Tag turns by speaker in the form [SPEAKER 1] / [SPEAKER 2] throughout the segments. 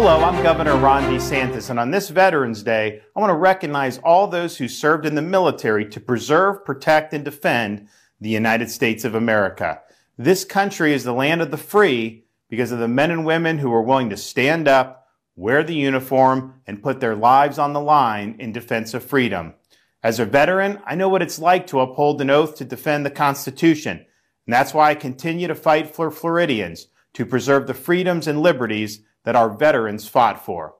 [SPEAKER 1] Hello, I'm Governor Ron DeSantis, and on this Veterans Day, I want to recognize all those who served in the military to preserve, protect, and defend the United States of America. This country is the land of the free because of the men and women who are willing to stand up, wear the uniform, and put their lives on the line in defense of freedom. As a veteran, I know what it's like to uphold an oath to defend the Constitution, and that's why I continue to fight for Floridians to preserve the freedoms and liberties that our veterans fought for.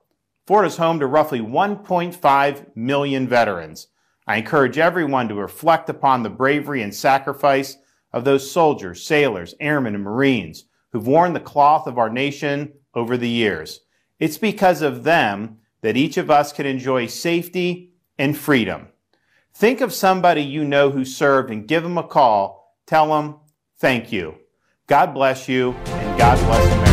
[SPEAKER 1] Fort is home to roughly 1.5 million veterans. I encourage everyone to reflect upon the bravery and sacrifice of those soldiers, sailors, airmen, and Marines who've worn the cloth of our nation over the years. It's because of them that each of us can enjoy safety and freedom. Think of somebody you know who served and give them a call. Tell them, thank you. God bless you and God bless America.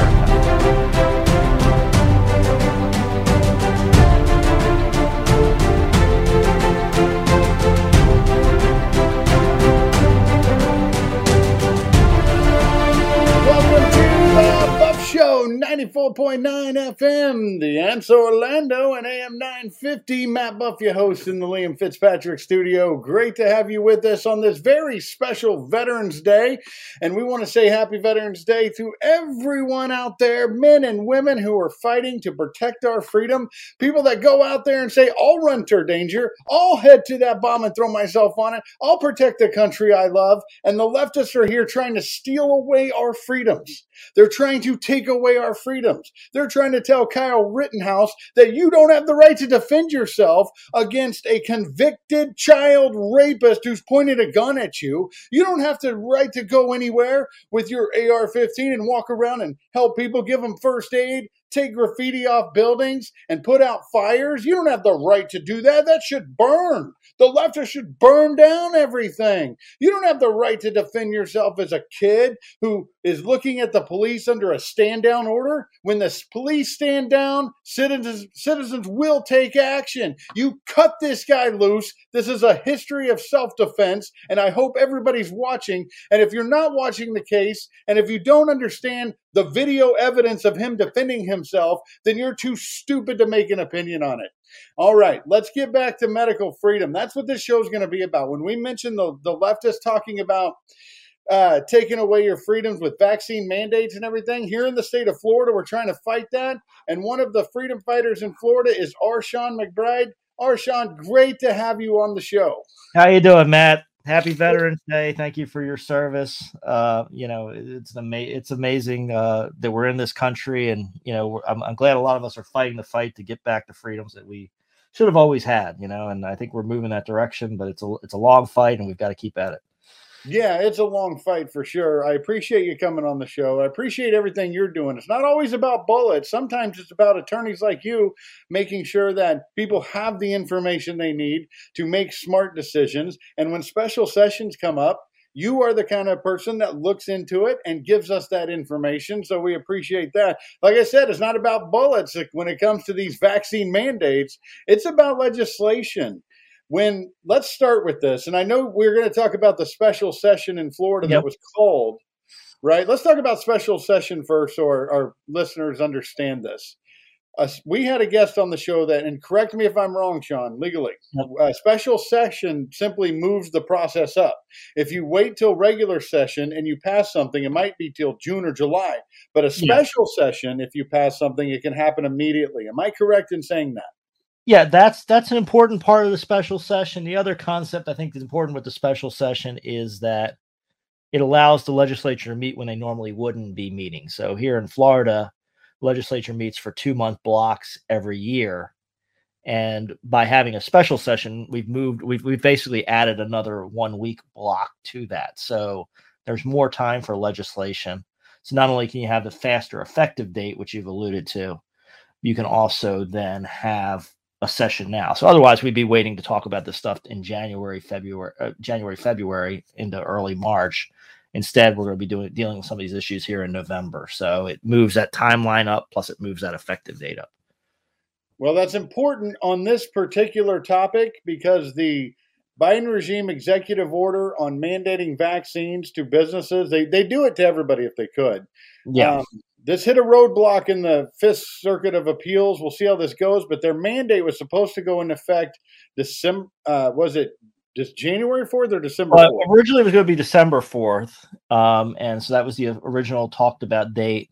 [SPEAKER 2] 94.9 FM, The Answer Orlando, and AM 950. Matt Buff, your host in the Liam Fitzpatrick studio. Great to have you with us on this very special Veterans Day. And we want to say happy Veterans Day to everyone out there, men and women who are fighting to protect our freedom. People that go out there and say, I'll run to danger, I'll head to that bomb and throw myself on it, I'll protect the country I love. And the leftists are here trying to steal away our freedoms. They're trying to take away our freedoms. They're trying to tell Kyle Rittenhouse that you don't have the right to defend yourself against a convicted child rapist who's pointed a gun at you. You don't have the right to go anywhere with your AR 15 and walk around and help people, give them first aid, take graffiti off buildings and put out fires. You don't have the right to do that. That should burn. The leftists should burn down everything. You don't have the right to defend yourself as a kid who is looking at the police under a stand down order. When the police stand down, citizens, citizens will take action. You cut this guy loose. This is a history of self defense, and I hope everybody's watching. And if you're not watching the case, and if you don't understand the video evidence of him defending himself, then you're too stupid to make an opinion on it. All right, let's get back to medical freedom. That's what this show is going to be about. When we mention the, the leftists talking about uh, taking away your freedoms with vaccine mandates and everything, here in the state of Florida, we're trying to fight that. And one of the freedom fighters in Florida is R Shawn McBride. R Shawn, great to have you on the show.
[SPEAKER 3] How you doing, Matt? Happy Veterans Day! Thank you for your service. Uh, you know, it's ama- it's amazing uh, that we're in this country, and you know, I'm, I'm glad a lot of us are fighting the fight to get back the freedoms that we should have always had. You know, and I think we're moving that direction, but it's a it's a long fight, and we've got to keep at it.
[SPEAKER 2] Yeah, it's a long fight for sure. I appreciate you coming on the show. I appreciate everything you're doing. It's not always about bullets. Sometimes it's about attorneys like you making sure that people have the information they need to make smart decisions. And when special sessions come up, you are the kind of person that looks into it and gives us that information. So we appreciate that. Like I said, it's not about bullets when it comes to these vaccine mandates, it's about legislation when let's start with this and i know we're going to talk about the special session in florida yep. that was called right let's talk about special session first so our, our listeners understand this uh, we had a guest on the show that and correct me if i'm wrong shawn legally yep. a special session simply moves the process up if you wait till regular session and you pass something it might be till june or july but a special yep. session if you pass something it can happen immediately am i correct in saying that
[SPEAKER 3] yeah, that's that's an important part of the special session. The other concept I think is important with the special session is that it allows the legislature to meet when they normally wouldn't be meeting. So here in Florida, legislature meets for two month blocks every year. And by having a special session, we've moved, we've, we've basically added another one week block to that. So there's more time for legislation. So not only can you have the faster effective date, which you've alluded to, you can also then have a session now. So otherwise, we'd be waiting to talk about this stuff in January, February, uh, January, February into early March. Instead, we're going to be doing dealing with some of these issues here in November. So it moves that timeline up, plus it moves that effective date up.
[SPEAKER 2] Well, that's important on this particular topic because the Biden regime executive order on mandating vaccines to businesses, they, they do it to everybody if they could.
[SPEAKER 3] Yeah. Um,
[SPEAKER 2] this hit a roadblock in the Fifth Circuit of Appeals. We'll see how this goes. But their mandate was supposed to go into effect December. Uh, was it just January fourth or December? 4th?
[SPEAKER 3] originally, it was going to be December fourth, um, and so that was the original talked about date.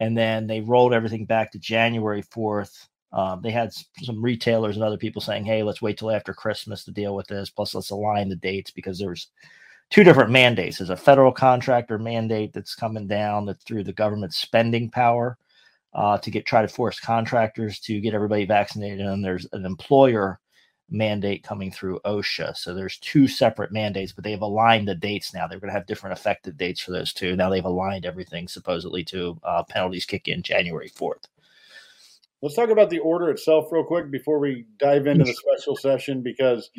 [SPEAKER 3] And then they rolled everything back to January fourth. Um, they had some retailers and other people saying, "Hey, let's wait till after Christmas to deal with this. Plus, let's align the dates because there's two different mandates. There's a federal contractor mandate that's coming down that's through the government spending power uh, to get try to force contractors to get everybody vaccinated, and there's an employer mandate coming through OSHA. So there's two separate mandates, but they've aligned the dates now. They're going to have different effective dates for those two. Now they've aligned everything supposedly to uh, penalties kick in January 4th.
[SPEAKER 2] Let's talk about the order itself real quick before we dive into the special session because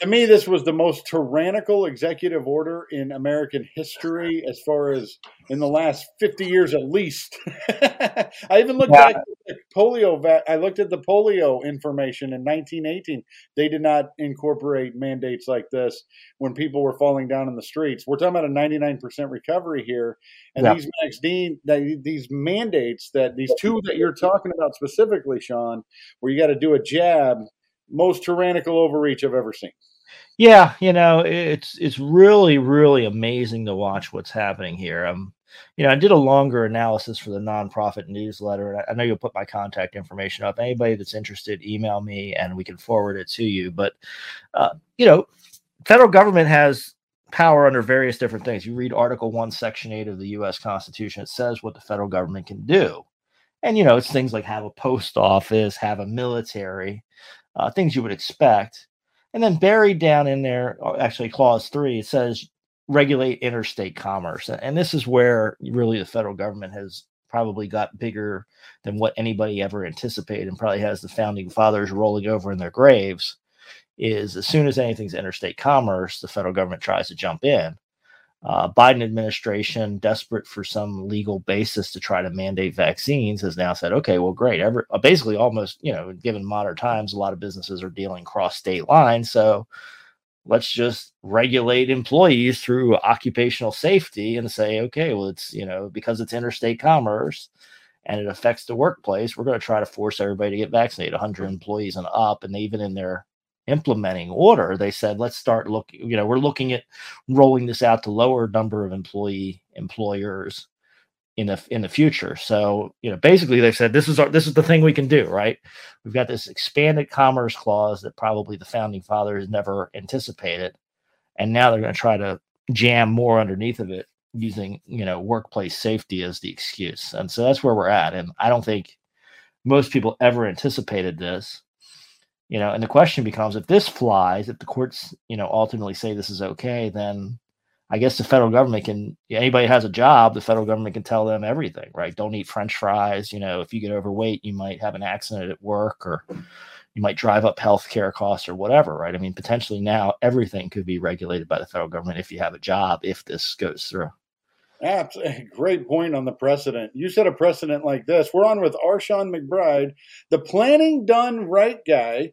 [SPEAKER 2] to me this was the most tyrannical executive order in American history as far as in the last 50 years at least. I even looked yeah. at the polio I looked at the polio information in 1918. They did not incorporate mandates like this when people were falling down in the streets. We're talking about a 99% recovery here and yeah. these Max Dean, these mandates that these two that you're talking about specifically, Shawn, where you got to do a jab, most tyrannical overreach I've ever seen.
[SPEAKER 3] Yeah, you know, it's it's really really amazing to watch what's happening here. Um, you know, I did a longer analysis for the nonprofit newsletter, and I, I know you'll put my contact information up. Anybody that's interested, email me, and we can forward it to you. But uh, you know, federal government has power under various different things. You read Article 1, Section 8 of the US Constitution, it says what the federal government can do. And, you know, it's things like have a post office, have a military, uh, things you would expect. And then buried down in there, uh, actually, Clause 3, it says regulate interstate commerce. And this is where really the federal government has probably got bigger than what anybody ever anticipated and probably has the founding fathers rolling over in their graves is as soon as anything's interstate commerce, the federal government tries to jump in. Uh, Biden administration, desperate for some legal basis to try to mandate vaccines, has now said, okay, well, great. Every, uh, basically, almost, you know, given modern times, a lot of businesses are dealing cross state lines. So let's just regulate employees through occupational safety and say, okay, well, it's, you know, because it's interstate commerce and it affects the workplace, we're going to try to force everybody to get vaccinated, 100 employees and up. And even in their implementing order, they said, let's start looking, you know, we're looking at rolling this out to lower number of employee employers in the in the future. So, you know, basically they said this is our this is the thing we can do, right? We've got this expanded commerce clause that probably the founding fathers never anticipated. And now they're going to try to jam more underneath of it using, you know, workplace safety as the excuse. And so that's where we're at. And I don't think most people ever anticipated this you know and the question becomes if this flies if the courts you know ultimately say this is okay then i guess the federal government can anybody has a job the federal government can tell them everything right don't eat french fries you know if you get overweight you might have an accident at work or you might drive up health care costs or whatever right i mean potentially now everything could be regulated by the federal government if you have a job if this goes through
[SPEAKER 2] Absolutely. Great point on the precedent. You said a precedent like this. We're on with R Shawn McBride, the planning done right guy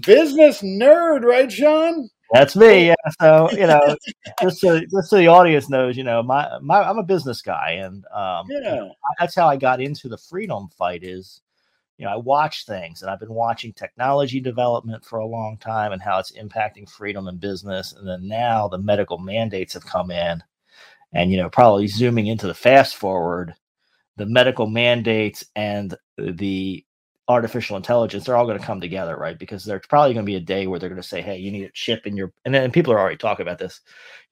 [SPEAKER 2] business nerd, right, Shawn?
[SPEAKER 3] That's me. Yeah. So you know, just so just so the audience knows, you know, my my I'm a business guy, and um, yeah, that's how I got into the freedom fight. Is you know, I watch things, and I've been watching technology development for a long time, and how it's impacting freedom and business, and then now the medical mandates have come in, and you know, probably zooming into the fast forward, the medical mandates and the artificial intelligence, they're all going to come together, right? Because there's probably going to be a day where they're going to say, "Hey, you need a chip in your," and then people are already talking about this,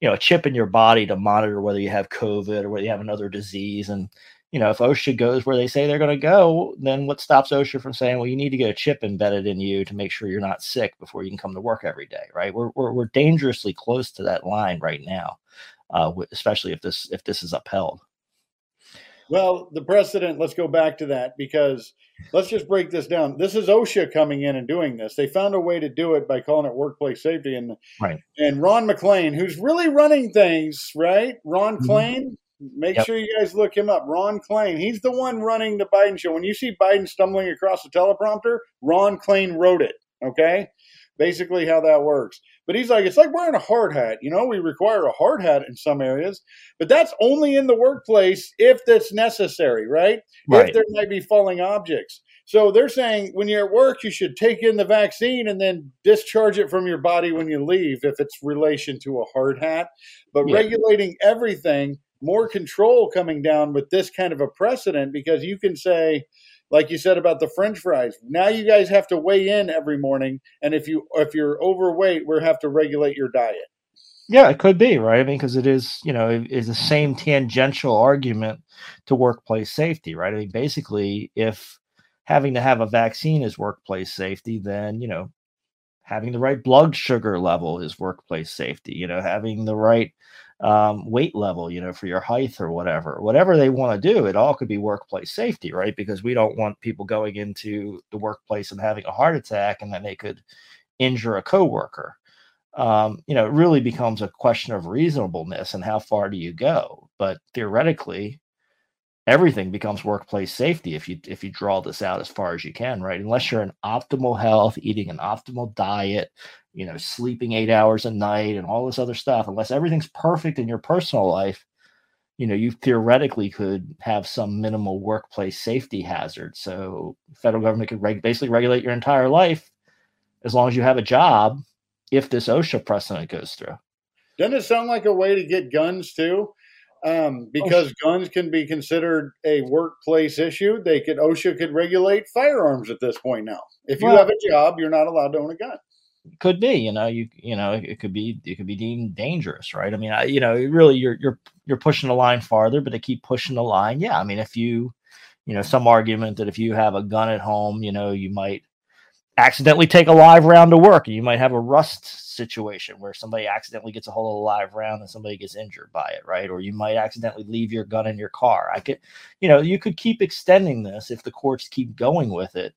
[SPEAKER 3] you know, a chip in your body to monitor whether you have COVID or whether you have another disease. And you know, if OSHA goes where they say they're going to go, then what stops OSHA from saying, "Well, you need to get a chip embedded in you to make sure you're not sick before you can come to work every day," right? We're we're, we're dangerously close to that line right now, uh, especially if this if this is upheld.
[SPEAKER 2] Well, the precedent, let's go back to that because let's just break this down. This is OSHA coming in and doing this. They found a way to do it by calling it workplace safety. And
[SPEAKER 3] right.
[SPEAKER 2] and Ron Klain, who's really running things, right? Ron mm-hmm. Klain, make yep. sure you guys look him up. Ron Klain. He's the one running the Biden show. When you see Biden stumbling across the teleprompter, Ron Klain wrote it. Okay. Basically how that works. But he's like, it's like wearing a hard hat. You know, we require a hard hat in some areas, but that's only in the workplace if that's necessary, right? right. If there might be falling objects. So they're saying when you're at work, you should take in the vaccine and then discharge it from your body when you leave if it's relation to a hard hat. But yeah. regulating everything, more control coming down with this kind of a precedent because you can say, like you said about the french fries. Now you guys have to weigh in every morning and if you if you're overweight we have to regulate your diet.
[SPEAKER 3] Yeah it could be right? I mean because it is you know it is the same tangential argument to workplace safety right? I mean basically if having to have a vaccine is workplace safety then you know having the right blood sugar level is workplace safety. You know having the right um, weight level, you know, for your height or whatever, whatever they want to do, it all could be workplace safety, right? Because we don't want people going into the workplace and having a heart attack and then they could injure a coworker. Um, you know, it really becomes a question of reasonableness and how far do you go? But theoretically, everything becomes workplace safety if you if you draw this out as far as you can, right? Unless you're in optimal health, eating an optimal diet, you know, sleeping eight hours a night and all this other stuff, unless everything's perfect in your personal life, you know, you theoretically could have some minimal workplace safety hazard. So federal government could reg- basically regulate your entire life as long as you have a job if this OSHA precedent goes through.
[SPEAKER 2] Doesn't it sound like a way to get guns too? Um, because guns can be considered a workplace issue, they could OSHA could regulate firearms at this point now. If you well, have a job, you're not allowed to own a gun.
[SPEAKER 3] Could be you know you you know it could be it could be deemed dangerous right? I mean I, you know really you're you're you're pushing the line farther but they keep pushing the line. Yeah i mean if you you know some argument that if you have a gun at home you know you might accidentally take a live round to work. And you might have a rust situation where somebody accidentally gets a hold of a live round and somebody gets injured by it right? Or you might accidentally leave your gun in your car. I could you know you could keep extending this if the courts keep going with it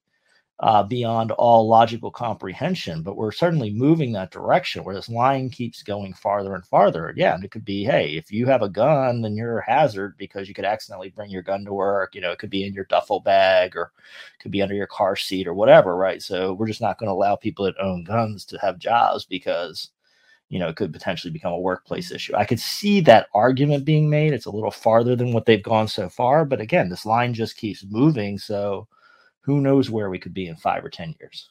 [SPEAKER 3] uh, beyond all logical comprehension. But we're certainly moving that direction where this line keeps going farther and farther. Yeah, and it could be, hey, if you have a gun, then you're a hazard because you could accidentally bring your gun to work. You know, it could be in your duffel bag or it could be under your car seat or whatever, right? So we're just not going to allow people that own guns to have jobs because you know, it could potentially become a workplace issue. I could see that argument being made. It's a little farther than what they've gone so far, but again, this line just keeps moving. So who knows where we could be in five or 10 years.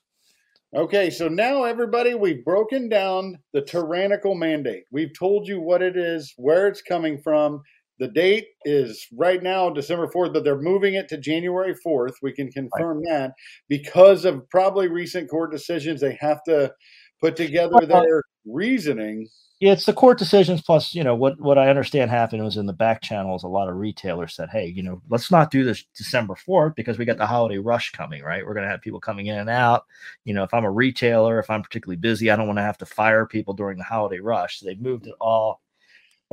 [SPEAKER 2] Okay, so now everybody, we've broken down the tyrannical mandate. We've told you what it is, where it's coming from. The date is right now December 4th, but they're moving it to January 4th. We can confirm right. that because of probably recent court decisions. They have to put together their reasoning
[SPEAKER 3] it's the court decisions plus, you know, what what I understand happened was in the back channels, a lot of retailers said, Hey, you know, let's not do this December 4th because we got the holiday rush coming, right? We're gonna have people coming in and out. You know, if I'm a retailer, if I'm particularly busy, I don't want to have to fire people during the holiday rush. So they've moved it all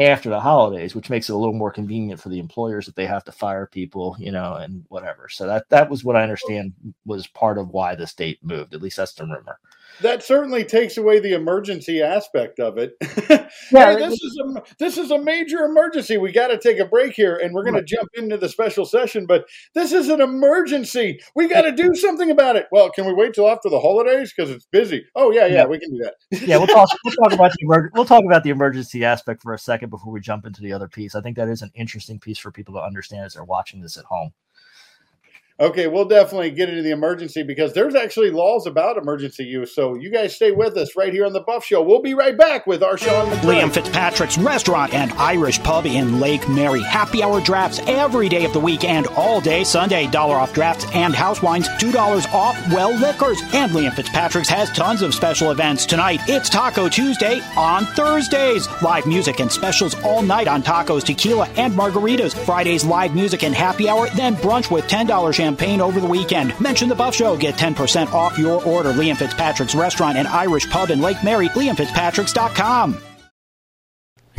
[SPEAKER 3] after the holidays, which makes it a little more convenient for the employers that they have to fire people, you know, and whatever. So that that was what I understand was part of why this date moved. At least that's the rumor
[SPEAKER 2] that certainly takes away the emergency aspect of it. yeah, hey, this is a this is a major emergency. We got to take a break here, and we're going right. to jump into the special session. But this is an emergency. We got to do something about it. Well, can we wait till after the holidays because it's busy? Oh yeah, yeah, yeah, we can do that.
[SPEAKER 3] yeah, we'll talk. We'll talk about the emer- we'll talk about the emergency aspect for a second before we jump into the other piece. I think that is an interesting piece for people to understand as they're watching this at home.
[SPEAKER 2] Okay, we'll definitely get into the emergency because there's actually laws about emergency use. So you guys stay with us right here on the Buff Show. We'll be right back with our show.
[SPEAKER 4] Liam Fitzpatrick's Restaurant and Irish Pub in Lake Mary. Happy hour drafts every day of the week and all day Sunday. Dollar off drafts and house wines. Two dollars off well liquors. And Liam Fitzpatrick's has tons of special events tonight. It's Taco Tuesday on Thursdays. Live music and specials all night on tacos, tequila, and margaritas. Fridays live music and happy hour. Then brunch with ten dollars champagne campaign over the weekend. Mention the Buff Show. Get 10% off your order. Liam Fitzpatrick's Restaurant and Irish Pub in Lake Mary. LiamFitzpatrick's.com.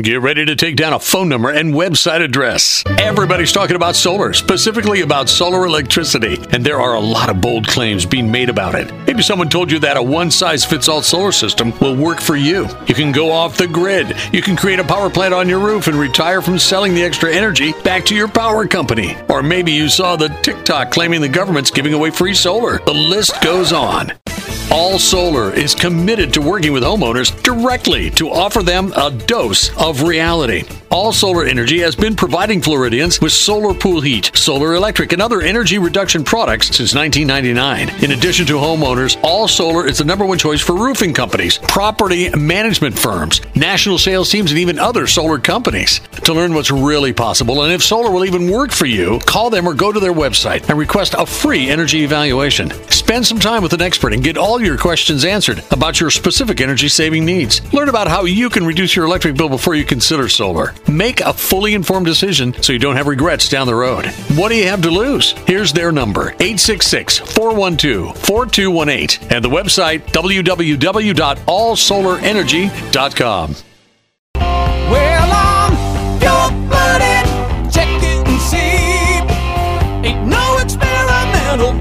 [SPEAKER 5] Get ready to take down a phone number and website address. Everybody's talking about solar, specifically about solar electricity, and there are a lot of bold claims being made about it. Maybe someone told you that a one size fits all solar system will work for you. You can go off the grid, you can create a power plant on your roof and retire from selling the extra energy back to your power company. Or maybe you saw the TikTok claiming the government's giving away free solar. The list goes on. All Solar is committed to working with homeowners directly to offer them a dose of reality. All Solar Energy has been providing Floridians with solar pool heat, solar electric, and other energy reduction products since 1999. In addition to homeowners, All Solar is the number one choice for roofing companies, property management firms, national sales teams, and even other solar companies. To learn what's really possible and if solar will even work for you, call them or go to their website and request a free energy evaluation. Spend some time with an expert and get all your questions answered about your specific energy saving needs. Learn about how you can reduce your electric bill before you consider solar. Make a fully informed decision so you don't have regrets down the road. What do you have to lose? Here's their number 866 412 4218 and the website www.allsolarenergy.com.
[SPEAKER 6] Well, I'm pure blooded. Check it and see. Ain't no experimental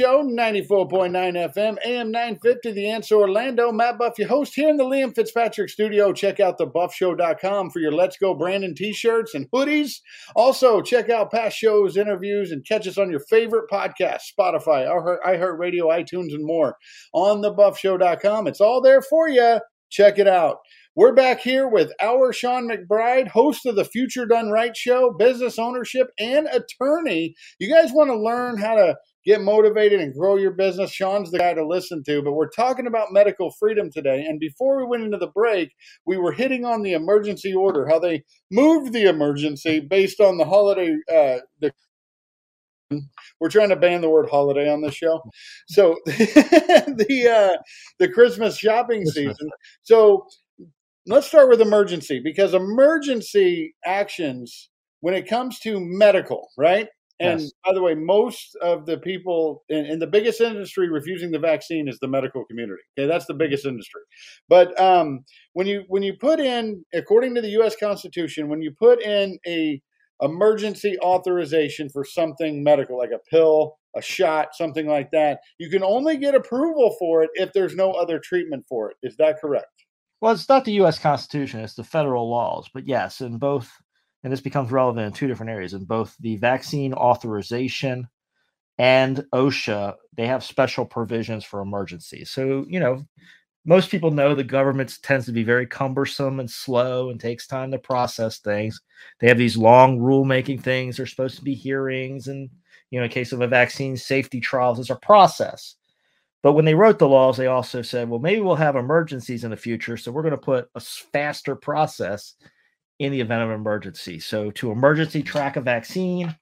[SPEAKER 2] Show, 94.9 FM, AM 950, The Answer Orlando. Matt Buff, your host here in the Liam Fitzpatrick studio. Check out thebuffshow.com for your Let's Go Brandon t shirts and hoodies. Also, check out past shows, interviews, and catch us on your favorite podcast Spotify, iHeartRadio, iTunes, and more on thebuffshow.com. It's all there for you. Check it out. We're back here with R Shawn McBride, host of the Future Done Right show, business ownership, and attorney. You guys want to learn how to get motivated and grow your business? Shawn's the guy to listen to. But we're talking about medical freedom today. And before we went into the break, we were hitting on the emergency order, how they moved the emergency based on the holiday. Uh, the we're trying to ban the word holiday on this show. So the uh, the Christmas shopping season. So let's start with emergency because emergency actions when it comes to medical, right? And
[SPEAKER 3] Yes.
[SPEAKER 2] by the way, most of the people in, in the biggest industry refusing the vaccine is the medical community. Okay, that's the biggest industry. But um, when you when you put in, according to the U.S. Constitution, when you put in a emergency authorization for something medical, like a pill, a shot, something like that, you can only get approval for it if there's no other treatment for it. Is that correct?
[SPEAKER 3] Well, it's not the U.S. Constitution; it's the federal laws. But yes, in both, and this becomes relevant in two different areas. In both the vaccine authorization and OSHA, they have special provisions for emergencies. So you know, most people know the government tends to be very cumbersome and slow and takes time to process things. They have these long rulemaking things. There's supposed to be hearings, and you know, in case of a vaccine, safety trials is a process. But when they wrote the laws, they also said, well, maybe we'll have emergencies in the future. So we're going to put a faster process in the event of an emergency. So to emergency track a vaccine,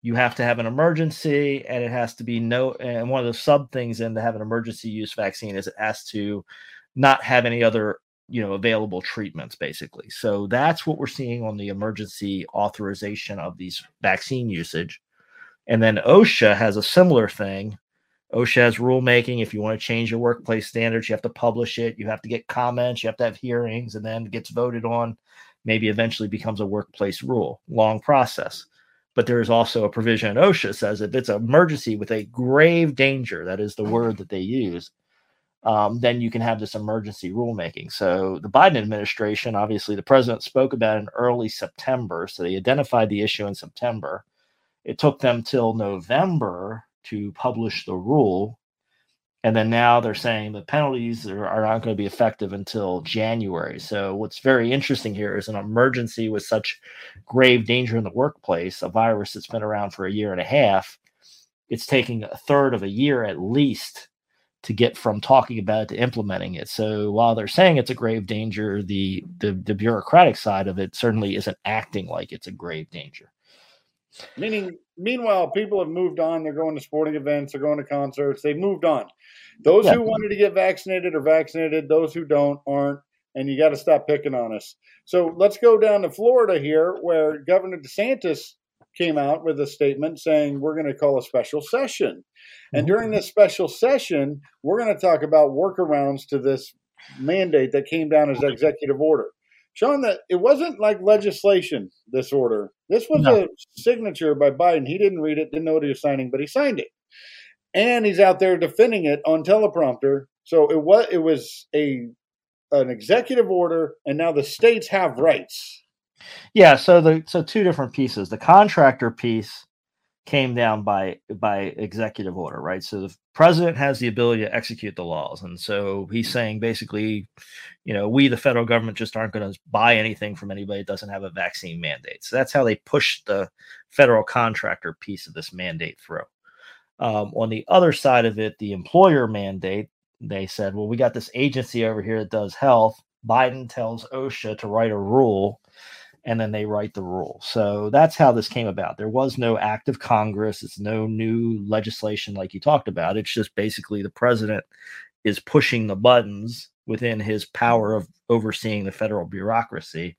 [SPEAKER 3] you have to have an emergency and it has to be no. And one of the sub things in to have an emergency use vaccine is it has to not have any other you know available treatments basically so that's what we're seeing on the emergency authorization of these vaccine usage and then osha has a similar thing OSHA has rulemaking. If you want to change your workplace standards, you have to publish it. You have to get comments. You have to have hearings, and then it gets voted on. Maybe eventually becomes a workplace rule. Long process. But there is also a provision in OSHA says if it's an emergency with a grave danger, that is the word that they use, um, then you can have this emergency rulemaking. So the Biden administration, obviously, the president spoke about in early September. So they identified the issue in September. It took them till November to publish the rule. And then now they're saying the penalties are, are not going to be effective until January. So, what's very interesting here is an emergency with such grave danger in the workplace, a virus that's been around for a year and a half, it's taking a third of a year at least to get from talking about it to implementing it. So, while they're saying it's a grave danger, the, the, the bureaucratic side of it certainly isn't acting like it's a grave danger.
[SPEAKER 2] Meaning, meanwhile, people have moved on. They're going to sporting events. They're going to concerts. They've moved on. Those
[SPEAKER 3] Yeah.
[SPEAKER 2] who wanted to get vaccinated are vaccinated. Those who don't aren't. And you got to stop picking on us. So let's go down to Florida here, where Governor DeSantis came out with a statement saying we're going to call a special session. And mm-hmm. during this special session, we're going to talk about workarounds to this mandate that came down as executive order. Shawn, that it wasn't like legislation, this order. This was
[SPEAKER 3] No.
[SPEAKER 2] a signature by Biden. He didn't read it, didn't know what he was signing, but he signed it. And he's out there defending it on teleprompter. So it was it was a an executive order, and now the states have rights.
[SPEAKER 3] Yeah, so the so two different pieces. The contractor piece came down by by executive order, right? So the president has the ability to execute the laws, and so he's saying basically, you know, we the federal government just aren't going to buy anything from anybody that doesn't have a vaccine mandate. So that's how they pushed the federal contractor piece of this mandate through. Um, on the other side of it, the employer mandate, they said, well, we got this agency over here that does health. Biden tells OSHA to write a rule and then they write the rule. So that's how this came about. There was no act of Congress, it's no new legislation like you talked about. It's just basically the president is pushing the buttons within his power of overseeing the federal bureaucracy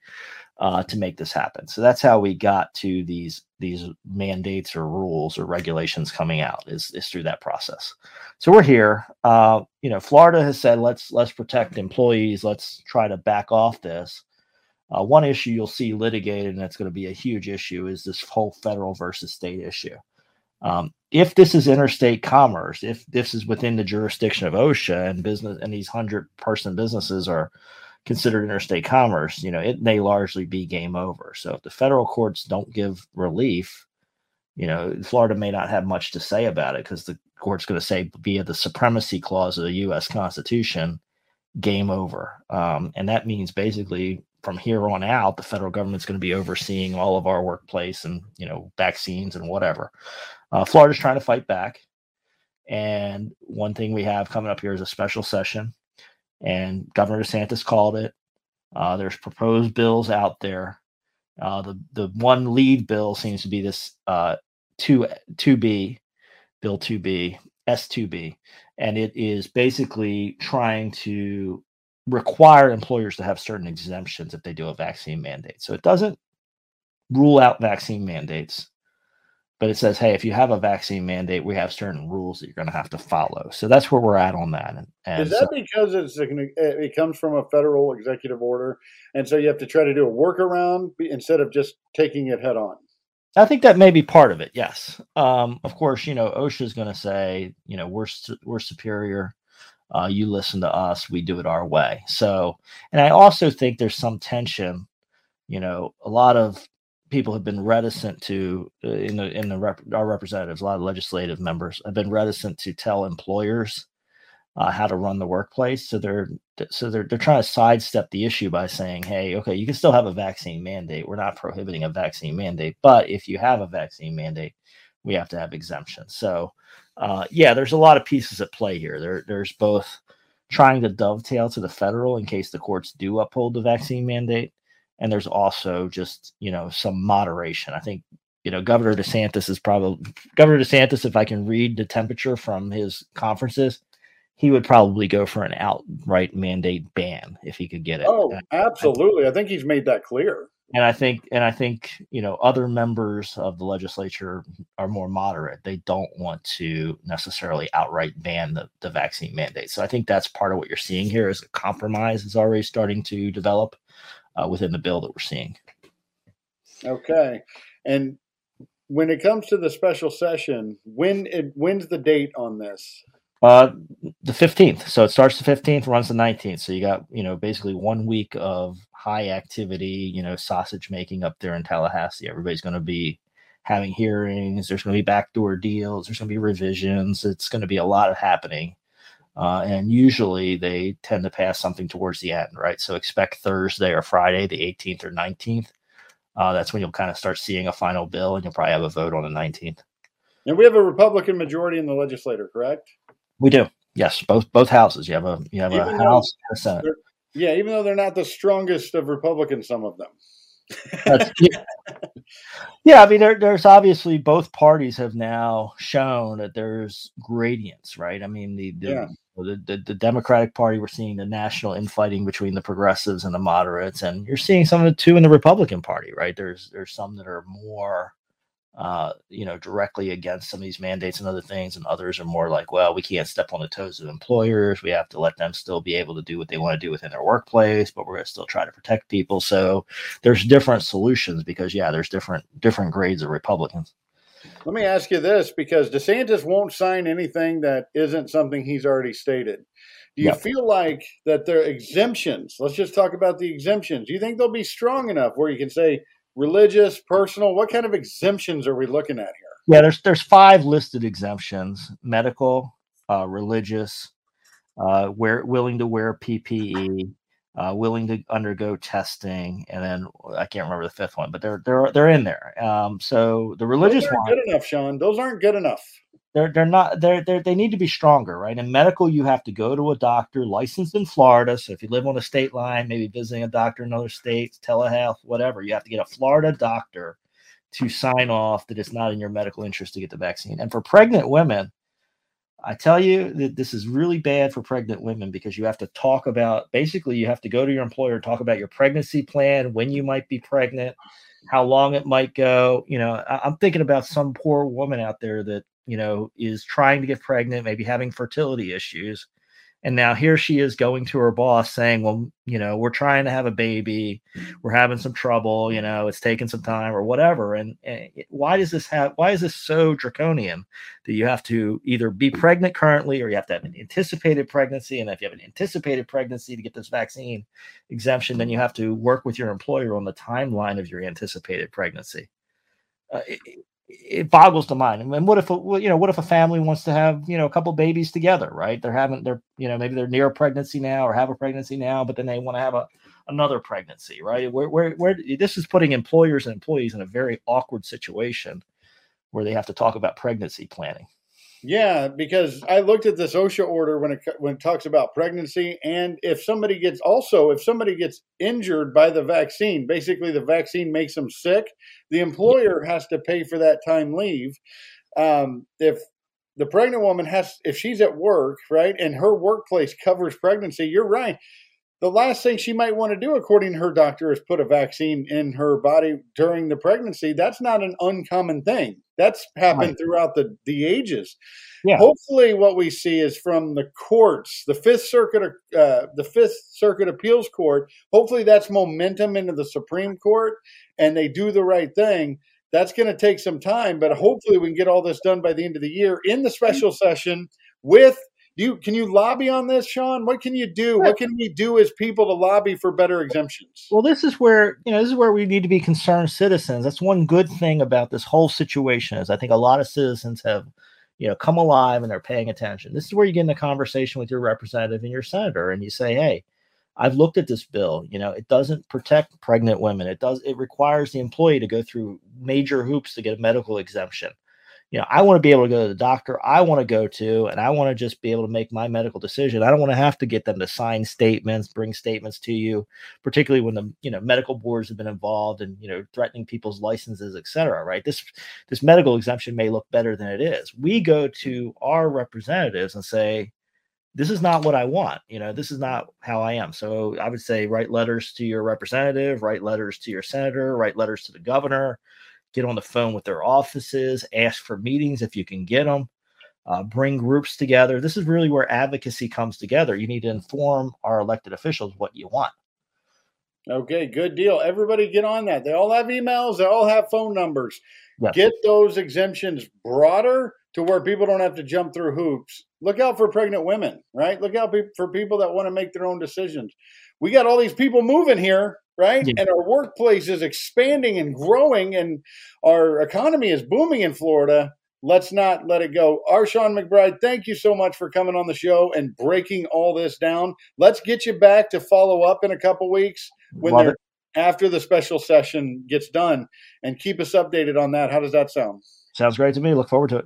[SPEAKER 3] uh, to make this happen. So that's how we got to these these mandates or rules or regulations coming out is, is through that process. So we're here. Uh, you know, Florida has said let's let's protect employees. Let's try to back off this. Uh, one issue you'll see litigated, and that's going to be a huge issue, is this whole federal versus state issue. Um, if this is interstate commerce, if this is within the jurisdiction of OSHA and business and these hundred person businesses are considered interstate commerce, you know, it may largely be game over. So if the federal courts don't give relief, you know, Florida may not have much to say about it because the court's going to say via the supremacy clause of the U.S. Constitution, game over. Um, and that means basically from here on out, the federal government's going to be overseeing all of our workplace and you know vaccines and whatever. Uh, Florida's trying to fight back, and one thing we have coming up here is a special session, and Governor DeSantis called it. Uh, there's proposed bills out there. Uh, the the one lead bill seems to be this uh, two two B, bill two B S two B, and it is basically trying to require employers to have certain exemptions if they do a vaccine mandate. So it doesn't rule out vaccine mandates, but it says, hey, if you have a vaccine mandate, we have certain rules that you're going to have to follow. So that's where we're at on that. And, and
[SPEAKER 2] Is that so, because it's it comes from a federal executive order, and so you have to try to do a workaround instead of just taking it head on?
[SPEAKER 3] I think that may be part of it. Yes. Um, of course, you know, OSHA is going to say, you know, we're we're superior uh, you listen to us, we do it our way. So, and I also think there's some tension. You know, a lot of people have been reticent to uh, in the in the rep, our representatives, a lot of legislative members have been reticent to tell employers uh, how to run the workplace. So they're so they're they're trying to sidestep the issue by saying, "Hey, okay, you can still have a vaccine mandate. We're not prohibiting a vaccine mandate, but if you have a vaccine mandate, we have to have exemptions." So uh, yeah, there's a lot of pieces at play here. There, there's both trying to dovetail to the federal in case the courts do uphold the vaccine mandate, and there's also just you know some moderation. I think you know Governor DeSantis is probably Governor DeSantis. If I can read the temperature from his conferences, he would probably go for an outright mandate ban if he could get it.
[SPEAKER 2] Oh, absolutely! I think he's made that clear
[SPEAKER 3] and I think and I think you know other members of the legislature are more moderate. They don't want to necessarily outright ban the, the vaccine mandate. So I think that's part of what you're seeing here is a compromise is already starting to develop uh, within the bill that we're seeing.
[SPEAKER 2] Okay, and when it comes to the special session, when it when's the date on this?
[SPEAKER 3] Uh, the 15th. So it starts the 15th, runs the 19th. So you got, you know, basically one week of high activity, you know, sausage making up there in Tallahassee. Everybody's going to be having hearings. There's going to be backdoor deals. There's going to be revisions. It's going to be a lot of happening. Uh, and usually they tend to pass something towards the end, right? So expect Thursday or Friday, the 18th or 19th. Uh, that's when you'll kind of start seeing a final bill, and you'll probably have a vote on the 19th.
[SPEAKER 2] And we have a Republican majority in the legislature, correct?
[SPEAKER 3] We do. Yes, both both houses. You have a you have even a House and a Senate.
[SPEAKER 2] Yeah, even though they're not the strongest of Republicans, some of them.
[SPEAKER 3] yeah. yeah, I mean, there, there's obviously both parties have now shown that there's gradients, right? I mean, the the, yeah. the, the, the Democratic Party, we're seeing the national infighting between the progressives and the moderates, and you're seeing some of it too in the Republican Party, right? There's there's some that are more uh, you know, directly against some of these mandates and other things, and others are more like, well, we can't step on the toes of employers. We have to let them still be able to do what they want to do within their workplace, but we're going to still try to protect people. So there's different solutions because, yeah, there's different different grades of Republicans.
[SPEAKER 2] Let me ask you this, because DeSantis won't sign anything that isn't something he's already stated. Do you
[SPEAKER 3] Yep.
[SPEAKER 2] feel like that there are exemptions? Let's just talk about the exemptions. Do you think they'll be strong enough where you can say religious, personal? What kind of exemptions are we looking at here?
[SPEAKER 3] Yeah, there's there's five listed exemptions: medical, uh, religious, uh, wear willing to wear PPE, uh, willing to undergo testing, and then I can't remember the fifth one, but they're they're they're in there. Um, so the religious
[SPEAKER 2] Those aren't
[SPEAKER 3] one,
[SPEAKER 2] good enough, Shawn. Those aren't good enough.
[SPEAKER 3] They're they're not they're, they're they need to be stronger, right? In medical, you have to go to a doctor licensed in Florida. So if you live on a state line, maybe visiting a doctor in other states, telehealth, whatever, you have to get a Florida doctor to sign off that it's not in your medical interest to get the vaccine. And for pregnant women, I tell you that this is really bad for pregnant women because you have to talk about basically you have to go to your employer talk about your pregnancy plan, when you might be pregnant, how long it might go. You know, I, I'm thinking about some poor woman out there that you know is trying to get pregnant, maybe having fertility issues, and now here she is going to her boss saying, "Well, you know, we're trying to have a baby, we're having some trouble, you know, it's taking some time or whatever." And, and why does this have? Why is this so draconian that you have to either be pregnant currently or you have to have an anticipated pregnancy? And if you have an anticipated pregnancy to get this vaccine exemption, then you have to work with your employer on the timeline of your anticipated pregnancy. Uh, it, it- boggles the mind. And what if a, you know what if a family wants to have you know a couple babies together, right? They're having they're you know maybe they're near a pregnancy now or have a pregnancy now, but then they want to have a another pregnancy, right? Where where where this is putting employers and employees in a very awkward situation where they have to talk about pregnancy planning.
[SPEAKER 2] Yeah, because I looked at this OSHA order when it when it talks about pregnancy, and if somebody gets also if somebody gets injured by the vaccine, basically the vaccine makes them sick, the employer has to pay for that time leave. Um, if the pregnant woman has, if she's at work, right, and her workplace covers pregnancy, you're right. The last thing she might want to do, according to her doctor, is put a vaccine in her body during the pregnancy. That's not an uncommon thing. That's happened throughout the, the ages.
[SPEAKER 3] Yeah.
[SPEAKER 2] hopefully what we see is from the courts the fifth circuit uh, the fifth circuit appeals court. Hopefully that's momentum into the supreme court and they do the right thing. That's going to take some time but hopefully we can get all this done by the end of the year in the special session with you can you lobby on this shawn what can you do what can we do as people to lobby for better exemptions
[SPEAKER 3] Well, this is where you know this is where we need to be concerned citizens. That's one good thing about this whole situation is I think a lot of citizens have you know come alive and they're paying attention. This is where you get in a conversation with your representative and your senator, and you say, "Hey, I've looked at this bill. You know, it doesn't protect pregnant women. It does. It requires the employee to go through major hoops to get a medical exemption." You know, I want to be able to go to the doctor I want to go to, and I want to just be able to make my medical decision. I don't want to have to get them to sign statements, bring statements to you particularly when the you know medical boards have been involved and you know threatening people's licenses et cetera right? This this medical exemption may look better than it is. We go to our representatives and say this is not what i want you know this is not how i am. So i would say write letters to your representative write letters to your senator write letters to the governor get on the phone with their offices ask for meetings if you can get them uh, bring groups together. This is really where advocacy comes together. You need to inform our elected officials what you want.
[SPEAKER 2] Okay, good deal. Everybody get on that. They all have emails, they all have phone numbers.
[SPEAKER 3] Yes.
[SPEAKER 2] Get those exemptions broader to where people don't have to jump through hoops. Look out for pregnant women, right? Look out for people that want to make their own decisions. We got all these people moving here, right?
[SPEAKER 3] Yeah.
[SPEAKER 2] And our workplace is expanding and growing, and our economy is booming in Florida. Let's not let it go. Shawn McBride, thank you so much for coming on the show and breaking all this down. Let's get you back to follow up in a couple weeks when
[SPEAKER 3] Love
[SPEAKER 2] they're
[SPEAKER 3] it.
[SPEAKER 2] after the special session gets done and keep us updated on that. How does that sound?
[SPEAKER 3] Sounds great to me. Look forward to it.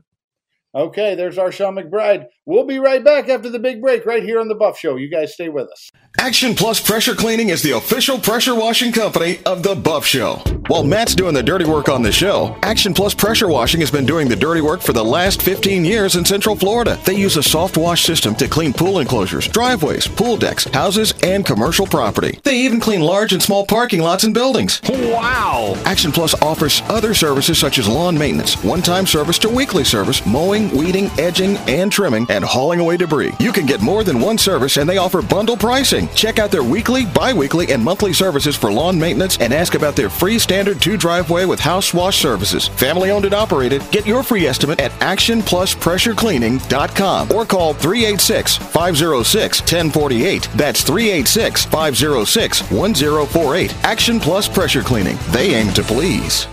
[SPEAKER 2] Okay, there's R Shawn McBride. We'll be right back after the big break right here on the Buff Show. You guys stay with us.
[SPEAKER 7] Action Plus Pressure Cleaning is the official pressure washing company of The Buff Show. While Matt's doing the dirty work on the show, Action Plus Pressure Washing has been doing the dirty work for the last 15 years in Central Florida. They use a soft wash system to clean pool enclosures, driveways, pool decks, houses, and commercial property. They even clean large and small parking lots and buildings.
[SPEAKER 5] Wow!
[SPEAKER 7] Action Plus offers other services such as lawn maintenance, one time service to weekly service, mowing, weeding, edging, and trimming, and hauling away debris. You can get more than one service and they offer bundle pricing. Check out their weekly, bi-weekly, and monthly services for lawn maintenance and ask about their free standard two driveway with house wash services. Family owned and operated. Get your free estimate at actionpluspressurecleaning.com or call 386 506 1048. That's 386 506 1048. Action Plus Pressure Cleaning. They aim to please.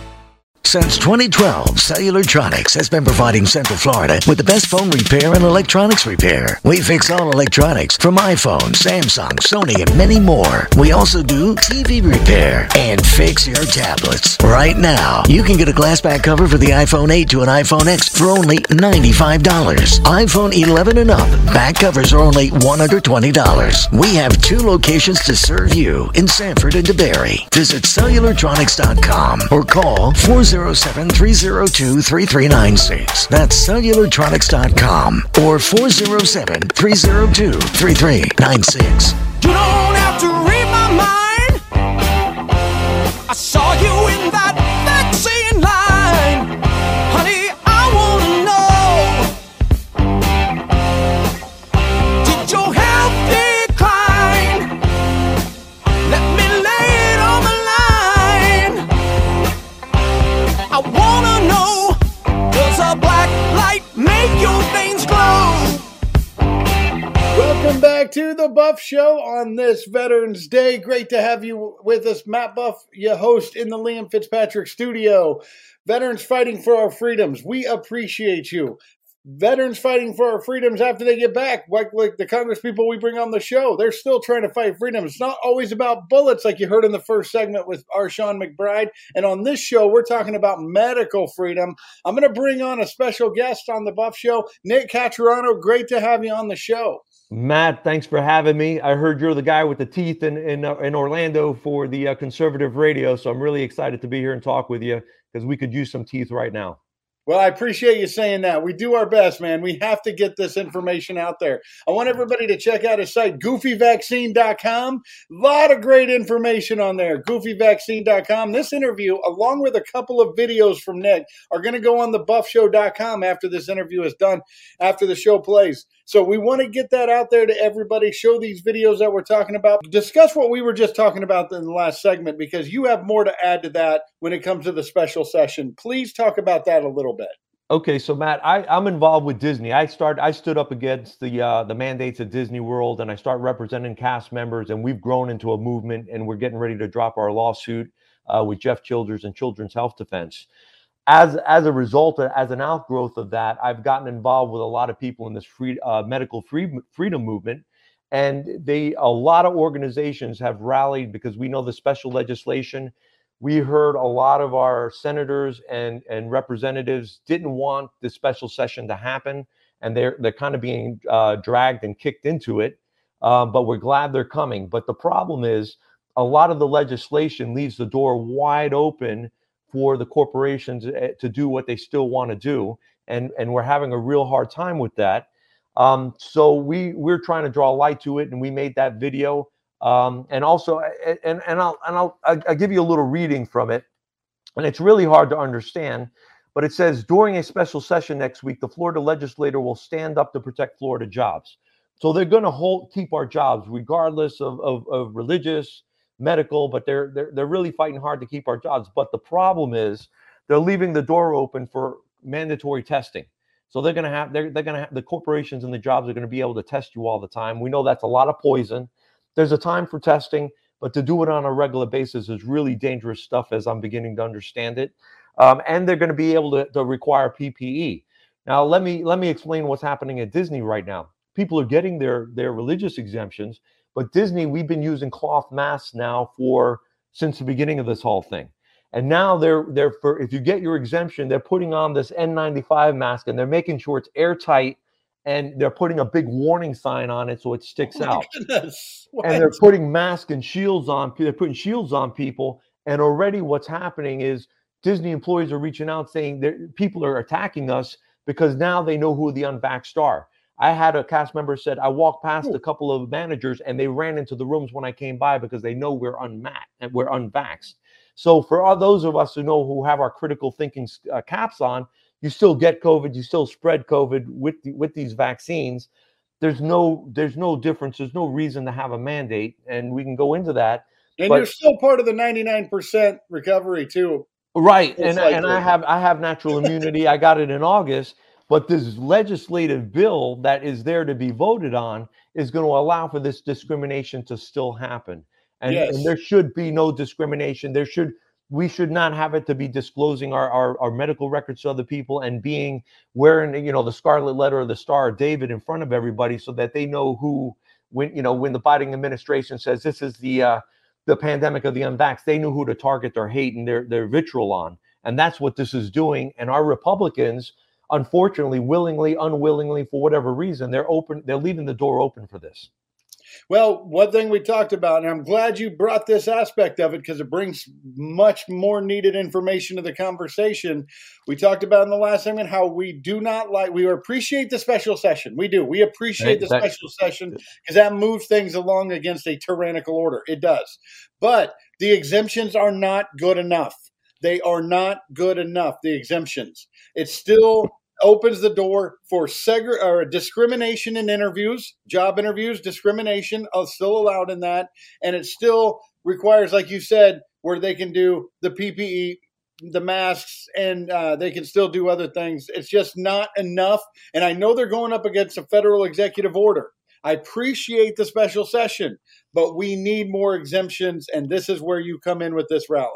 [SPEAKER 8] Since 2012, Cellulartronics has been providing Central Florida with the best phone repair and electronics repair. We fix all electronics from iPhone, Samsung, Sony, and many more. We also do TV repair and fix your tablets. Right now, you can get a glass back cover for the iPhone 8 to an iPhone X for only $95. iPhone 11 and up, back covers are only $120. We have two locations to serve you in Sanford and DeBary. Visit cellulartronics.com or call 407 302 3396. That's cellulartronics.com or 407 302 3396.
[SPEAKER 6] You don't have to read my mind. I saw you in that
[SPEAKER 2] to the Buff Show on this Veterans Day. Great to have you with us, Matt Buff, your host in the Liam Fitzpatrick studio. Veterans fighting for our freedoms. We appreciate you. Veterans fighting for our freedoms after they get back, like, like the Congress people we bring on the show. They're still trying to fight freedom. It's not always about bullets, like you heard in the first segment with R Shawn McBride. And on this show, we're talking about medical freedom. I'm going to bring on a special guest on the Buff Show, Nick Caturano. Great to have you on the show.
[SPEAKER 9] Matt, thanks for having me. I heard you're the guy with the teeth in in, uh, in Orlando for the uh, conservative radio, so I'm really excited to be here and talk with you because we could use some teeth right now.
[SPEAKER 2] Well, I appreciate you saying that. We do our best, man. We have to get this information out there. I want everybody to check out his site, goofyvaccine.com. A lot of great information on there, goofyvaccine.com. This interview, along with a couple of videos from Nick, are going to go on the buffshow.com after this interview is done, after the show plays. So we want to get that out there to everybody, show these videos that we're talking about, discuss what we were just talking about in the last segment, because you have more to add to that when it comes to the special session. Please talk about that a little bit.
[SPEAKER 9] Okay, so Matt, I, I'm involved with Disney. I start I stood up against the uh, the mandates of Disney World, and I start representing cast members, and we've grown into a movement, and we're getting ready to drop our lawsuit uh, with Jeff Childers and Children's Health Defense. As as a result, as an outgrowth of that, I've gotten involved with a lot of people in this free uh, medical free, freedom movement, and they a lot of organizations have rallied because we know the special legislation we heard a lot of our senators and, and representatives didn't want this special session to happen, and they're they're kind of being uh, dragged and kicked into it. Um, but we're glad they're coming. But the problem is, a lot of the legislation leaves the door wide open for the corporations eh, to do what they still want to do, and and we're having a real hard time with that. Um, so we we're trying to draw light to it, and we made that video. Um, and also, and and I'll and I'll I'll give you a little reading from it, and it's really hard to understand. But it says during a special session next week, the Florida legislator will stand up to protect Florida jobs. So they're going to hold keep our jobs regardless of, of, of religious, medical, but they're, they're they're really fighting hard to keep our jobs. But the problem is they're leaving the door open for mandatory testing. So they're going to have they're, they're going to have the corporations and the jobs are going to be able to test you all the time. We know that's a lot of poison there's a time for testing, but to do it on a regular basis is really dangerous stuff as I'm beginning to understand it. Um, and they're going to be able to, to require PPE. Now, let me let me explain what's happening at Disney right now. People are getting their their religious exemptions, but Disney, we've been using cloth masks now for since the beginning of this whole thing. And now they're they're for if you get your exemption, they're putting on this N95 mask and they're making sure it's airtight and they're putting a big warning sign on it so it sticks
[SPEAKER 2] Oh
[SPEAKER 9] out. And they're putting masks and shields on. They're putting shields on people. And already, what's happening is Disney employees are reaching out saying that people are attacking us because now they know who the unvaxxed are. I had a cast member said I walked past a couple of managers and they ran into the rooms when I came by because they know we're unmat and we're unvaxxed. So for all those of us who know who have our critical thinking uh, caps on, you still get COVID, you still spread COVID with the, with these vaccines. There's no there's no difference. There's no reason to have a mandate, and we can go into that.
[SPEAKER 2] And
[SPEAKER 9] but-
[SPEAKER 2] you're still part of the 99% recovery too.
[SPEAKER 9] Right,
[SPEAKER 2] It's
[SPEAKER 9] and
[SPEAKER 2] like
[SPEAKER 9] and I have I have natural immunity. I got it in August, but this legislative bill that is there to be voted on is going to allow for this discrimination to still happen. And,
[SPEAKER 2] Yes.
[SPEAKER 9] and there should be no discrimination. There should we should not have it to be disclosing our, our, our medical records to other people and being wearing you know the scarlet letter or the star of David in front of everybody so that they know who when you know when the Biden administration says this is the uh, the pandemic of the unvaxxed, they knew who to target their hate and their, their vitriol on. And that's what this is doing. And our Republicans, unfortunately, willingly, unwillingly, for whatever reason, they're open, they're leaving the door open for this.
[SPEAKER 2] Well, one thing we talked about, and I'm glad you brought this aspect of it because it brings much more needed information to the conversation. We talked about in the last segment how we do not like, we appreciate the special session. We do. We appreciate the
[SPEAKER 9] Right, that-
[SPEAKER 2] special session because that moves things along against a tyrannical order. It does. But the exemptions are not good enough. They are not good enough, the exemptions. It's still opens the door for segre- or discrimination in interviews, job interviews, discrimination is still allowed in that, and it still requires, like you said, where they can do the PPE, the masks, and uh, they can still do other things. It's just not enough, and I know they're going up against a federal executive order. I appreciate the special session, but we need more exemptions, and this is where you come in with this rally.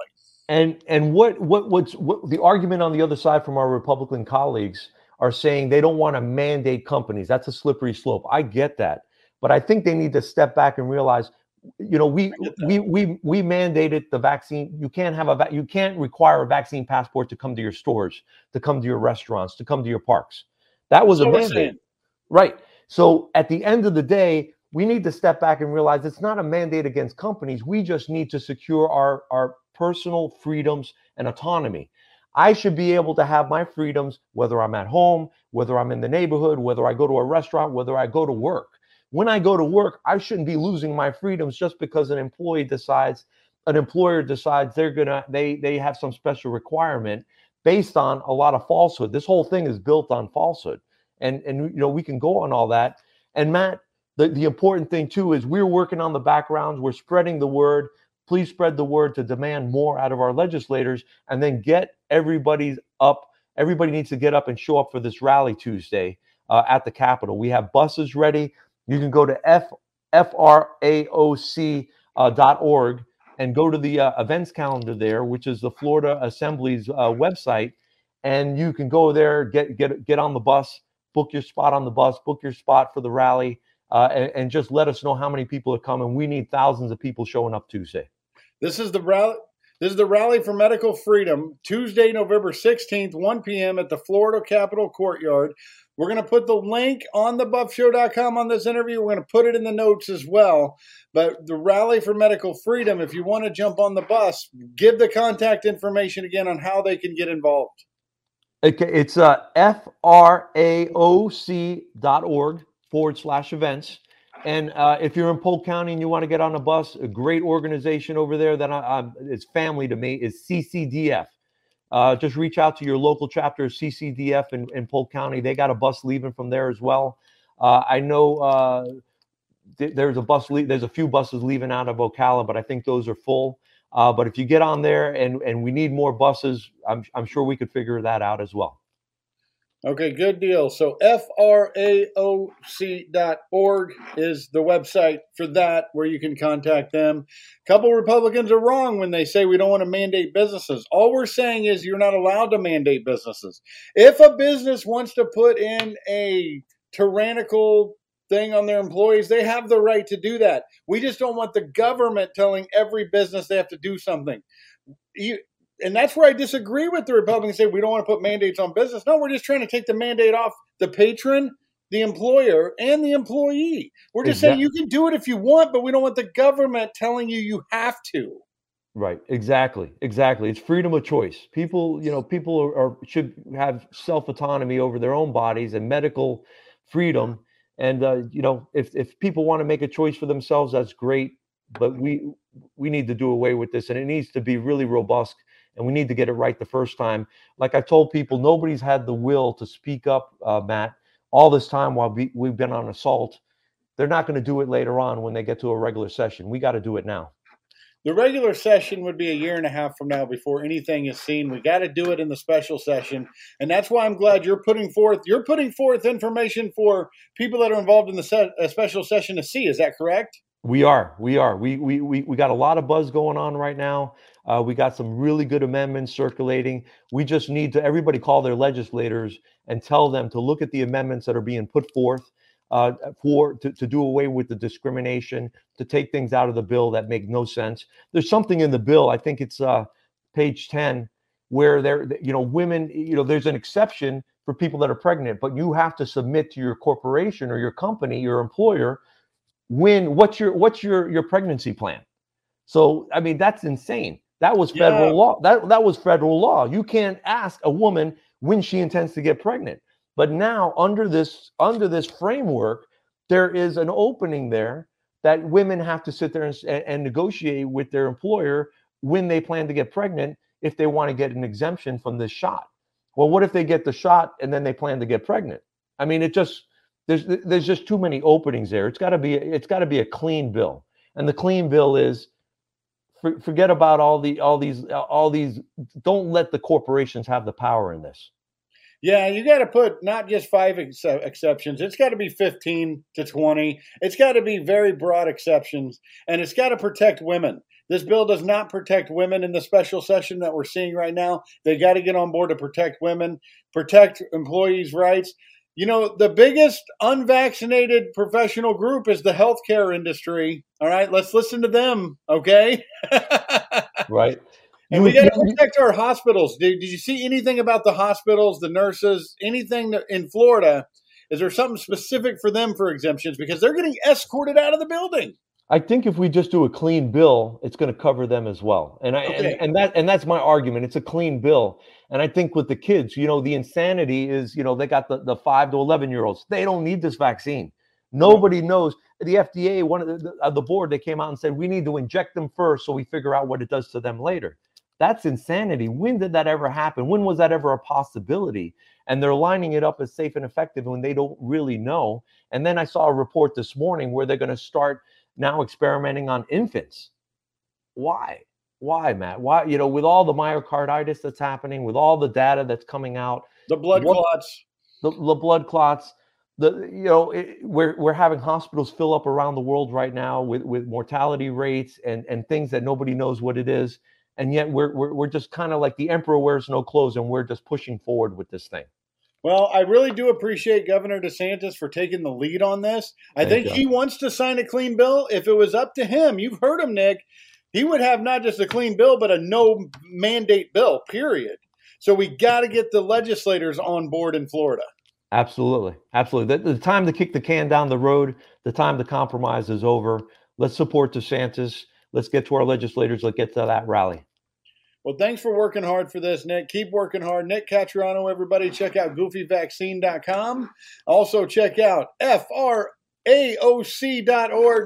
[SPEAKER 9] And and what what what's what the argument on the other side from our Republican colleagues are saying they don't want to mandate companies. That's a slippery slope. I get that, but I think they need to step back and realize, you know, we we we we mandated the vaccine. You can't have a va- you can't require a vaccine passport to come to your stores, to come to your restaurants, to come to your parks. That was
[SPEAKER 2] That's
[SPEAKER 9] a mandate. Right. So at the end of the day, we need to step back and realize it's not a mandate against companies. We just need to secure our, our personal freedoms and autonomy. I should be able to have my freedoms whether I'm at home, whether I'm in the neighborhood, whether I go to a restaurant, whether I go to work. When I go to work, I shouldn't be losing my freedoms just because an employee decides, an employer decides they're gonna they they have some special requirement based on a lot of falsehood. This whole thing is built on falsehood and and you know we can go on all that and matt the, the important thing too is we're working on the backgrounds we're spreading the word please spread the word to demand more out of our legislators and then get everybody up everybody needs to get up and show up for this rally tuesday uh, at the capitol we have buses ready you can go to f fraoc uh, dot org and go to the uh, events calendar there which is the florida assembly's uh, website and you can go there get get get on the bus book your spot on the bus, book your spot for the rally, uh, and, and just let us know how many people are coming. We need thousands of people showing up Tuesday.
[SPEAKER 2] This is the rally. This is the rally for medical freedom, Tuesday, November 16th, 1 p.m. at the Florida Capitol Courtyard. We're going to put the link on thebuffshow.com on this interview. We're going to put it in the notes as well. But the rally for medical freedom, if you want to jump on the bus, give the contact information again on how they can get involved.
[SPEAKER 9] Okay, it's uh, fraoc.org forward slash events. And uh, if you're in Polk County and you want to get on a bus, a great organization over there that I, I, family to me is CCDF. Uh, just reach out to your local chapter of CCDF in, in Polk County. They got a bus leaving from there as well. Uh, I know uh, th- there's a bus. Le- there's a few buses leaving out of Ocala, but I think those are full. Uh, but if you get on there and and we need more buses, I'm I'm sure we could figure that out as well.
[SPEAKER 2] Okay, good deal. So fraoc.org is the website for that where you can contact them. A couple Republicans are wrong when they say we don't want to mandate businesses. All we're saying is you're not allowed to mandate businesses. If a business wants to put in a tyrannical thing on their employees, they have the right to do that. We just don't want the government telling every business they have to do something. You, and that's where I disagree with the Republicans say we don't want to put mandates on business. No, we're just trying to take the mandate off the patron, the employer, and the employee. We're just saying you can do it if you want, but we don't want the government telling you you have to.
[SPEAKER 9] Right. Exactly. Exactly. It's freedom of choice. People, you know, people are, are should have self autonomy over their own bodies and medical freedom. And uh, you know, if if people want to make a choice for themselves, that's great. But we we need to do away with this, and it needs to be really robust and we need to get it right the first time. Like I told people, nobody's had the will to speak up, uh, Matt, all this time while we, we've been on assault. They're not going to do it later on when they get to a regular session. We got to do it now.
[SPEAKER 2] The regular session would be a year and a half from now before anything is seen. We got to do it in the special session, and that's why I'm glad you're putting forth you're putting forth information for people that are involved in the se- a special session to see. Is that correct?
[SPEAKER 9] We are. We are. We we we, we got a lot of buzz going on right now. Uh, we got some really good amendments circulating. We just need to everybody call their legislators and tell them to look at the amendments that are being put forth uh, for to, to do away with the discrimination, to take things out of the bill that make no sense. There's something in the bill. I think it's uh, page ten where there, you know, women. You know, there's an exception for people that are pregnant, but you have to submit to your corporation or your company, your employer, when what's your what's your your pregnancy plan. So I mean, that's insane. That was federal
[SPEAKER 2] Yeah.
[SPEAKER 9] law. That that was federal law. You can't ask a woman when she intends to get pregnant. But now under this under this framework, there is an opening there that women have to sit there and, and, and negotiate with their employer when they plan to get pregnant if they want to get an exemption from this shot. Well, what if they get the shot and then they plan to get pregnant? I mean, it just there's there's just too many openings there. It's got to be it's got to be a clean bill, and the clean bill is for, forget about all the all these all these. Don't let the corporations have the power in this.
[SPEAKER 2] Yeah, you got to put not just five ex- exceptions. It's got to be 15 to 20. It's got to be very broad exceptions, and it's got to protect women. This bill does not protect women in the special session that we're seeing right now. They got to get on board to protect women, protect employees' rights. You know, the biggest unvaccinated professional group is the healthcare industry. All right, let's listen to them, okay?
[SPEAKER 9] Right.
[SPEAKER 2] And we got to protect our hospitals. Did, did you see anything about the hospitals, the nurses, anything that- in Florida? Is there something specific for them for exemptions? Because they're getting escorted out of the building.
[SPEAKER 9] I think if we just do a clean bill, it's going to cover them as well. And I
[SPEAKER 2] Okay.
[SPEAKER 9] and, and that and that's my argument. It's a clean bill. And I think with the kids, you know, the insanity is, you know, they got the, the five to eleven year olds. They don't need this vaccine. Nobody knows. The FDA, one of the, the, uh, the board, they came out and said we need to inject them first so we figure out what it does to them later. That's insanity. When did that ever happen? When was that ever a possibility? And they're lining it up as safe and effective when they don't really know. And then I saw a report this morning where they're going to start now experimenting on infants. Why? Why, Matt? Why? You know, with all the myocarditis that's happening, with all the data that's coming out,
[SPEAKER 2] The blood
[SPEAKER 9] What-
[SPEAKER 2] clots.
[SPEAKER 9] the, the blood clots, the you know, it, we're we're having hospitals fill up around the world right now with with mortality rates and and things that nobody knows what it is, and yet we're we're, we're just kind of like the emperor wears no clothes, and we're just pushing forward with this thing.
[SPEAKER 2] Well, I really do appreciate Governor DeSantis for taking the lead on this. I
[SPEAKER 9] Thank
[SPEAKER 2] think
[SPEAKER 9] you.
[SPEAKER 2] he wants to sign a clean bill. If it was up to him, you've heard him, Nick, he would have not just a clean bill, but a no mandate bill, period. So we got to get the legislators on board in Florida.
[SPEAKER 9] Absolutely, absolutely. The, the time to kick the can down the road, the time to compromise is over. Let's support DeSantis. Let's get to our legislators. Let's get to that rally.
[SPEAKER 2] Well, thanks for working hard for this, Nick. Keep working hard. Nick Caturano, everybody, check out goofyvaccine.com. Also, check out FRAOC.org.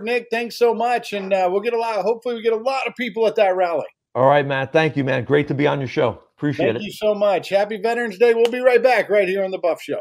[SPEAKER 2] Nick, thanks so much. And uh, we'll get a lot, hopefully, we get a lot of people at that rally.
[SPEAKER 9] All right, Matt. Thank you, man. Great to be on your show. Appreciate
[SPEAKER 2] Thank
[SPEAKER 9] it.
[SPEAKER 2] Thank you so much. Happy Veterans Day. We'll be right back right here on The Buff Show.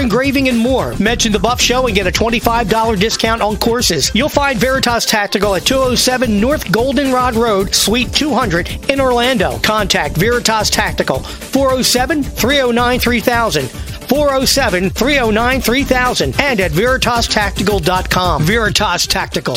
[SPEAKER 10] engraving, and more. Mention the Buff Show and get a $25 discount on courses. You'll find Veritas Tactical at 207 North Goldenrod Road, Suite 200 in Orlando. Contact Veritas Tactical 407 309 3000. 407 309 3000 and at veritastactical.com. Veritas Tactical.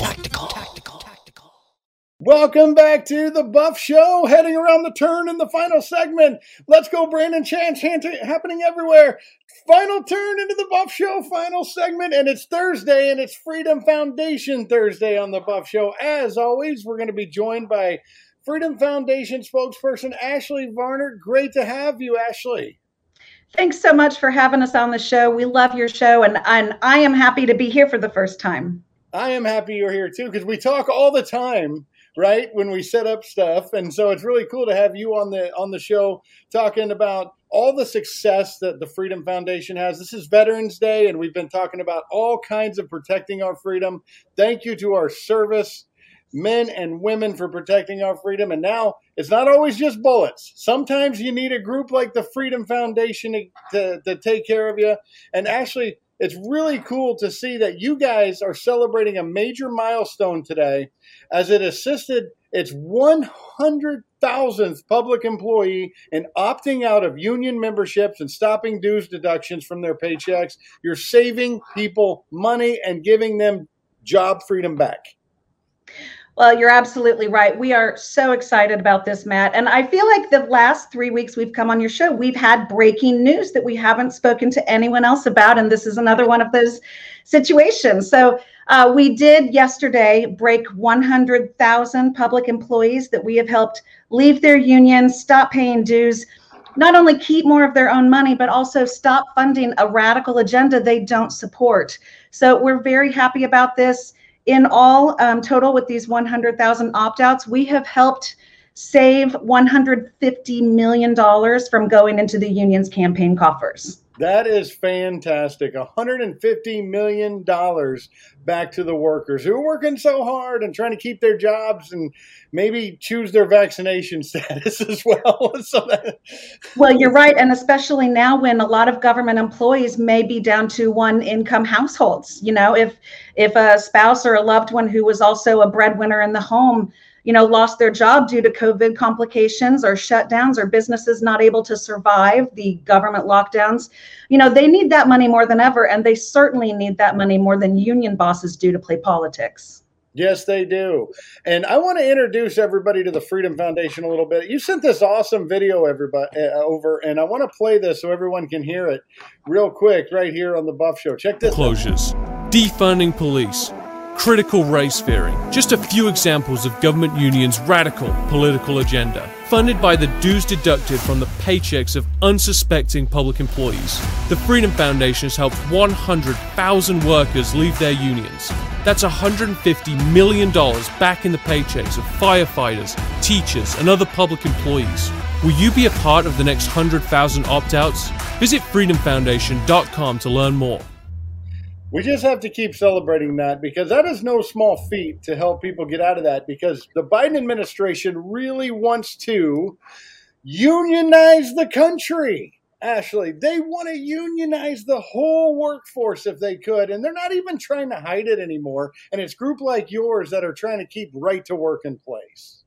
[SPEAKER 2] Welcome back to the Buff Show, heading around the turn in the final segment. Let's go, Brandon Chance, happening everywhere. Final turn into the Buff Show, final segment, and it's Thursday, and it's Freedom Foundation Thursday on the Buff Show. As always, we're going to be joined by Freedom Foundation spokesperson Ashley Varner. Great to have you, Ashley.
[SPEAKER 11] Thanks so much for having us on the show. We love your show, and, and I am happy to be here for the first time.
[SPEAKER 2] I am happy you're here too because we talk all the time, right? When we set up stuff, and so it's really cool to have you on the on the show talking about all the success that the Freedom Foundation has. This is Veterans Day, and we've been talking about all kinds of protecting our freedom. Thank you to our service men and women for protecting our freedom. And now it's not always just bullets. Sometimes you need a group like the Freedom Foundation to, to, take care of you. And actually, it's really cool to see that you guys are celebrating a major milestone today as it assisted its 100,000th public employee in opting out of union memberships and stopping dues deductions from their paychecks. You're saving people money and giving them job freedom back.
[SPEAKER 11] Well, you're absolutely right. We are so excited about this, Matt. And I feel like the last three weeks we've come on your show, we've had breaking news that we haven't spoken to anyone else about. And this is another one of those situations. So uh, we did yesterday break 100,000 public employees that we have helped leave their unions, stop paying dues, not only keep more of their own money, but also stop funding a radical agenda they don't support. So we're very happy about this in all um, total with these 100,000 opt-outs, we have helped save $150 million from going into the union's campaign coffers.
[SPEAKER 2] That is fantastic. $150 million back to the workers who are working so hard and trying to keep their jobs and maybe choose their vaccination status as well. so that...
[SPEAKER 11] well, you're right. And especially now when a lot of government employees may be down to one income households. You know, if if a spouse or a loved one who was also a breadwinner in the home you know, lost their job due to COVID complications or shutdowns or businesses not able to survive the government lockdowns, you know, they need that money more than ever. And they certainly need that money more than union bosses do to play politics.
[SPEAKER 2] Yes, they do. And I want to introduce everybody to the Freedom Foundation a little bit. You sent this awesome video everybody uh, over, and I want to play this so everyone can hear it real quick right here on the Buff Show. Check this.
[SPEAKER 12] Closures, out. defunding police critical race theory. Just a few examples of government unions' radical political agenda. Funded by the dues deducted from the paychecks of unsuspecting public employees, the Freedom Foundation has helped 100,000 workers leave their unions. That's $150 million back in the paychecks of firefighters, teachers, and other public employees. Will you be a part of the next 100,000 opt outs? Visit freedomfoundation.com to learn more.
[SPEAKER 2] We just have to keep celebrating that because that is no small feat to help people get out of that because the Biden administration really wants to unionize the country. Ashley, they want to unionize the whole workforce if they could, and they're not even trying to hide it anymore. And it's group like yours that are trying to keep right to work in place.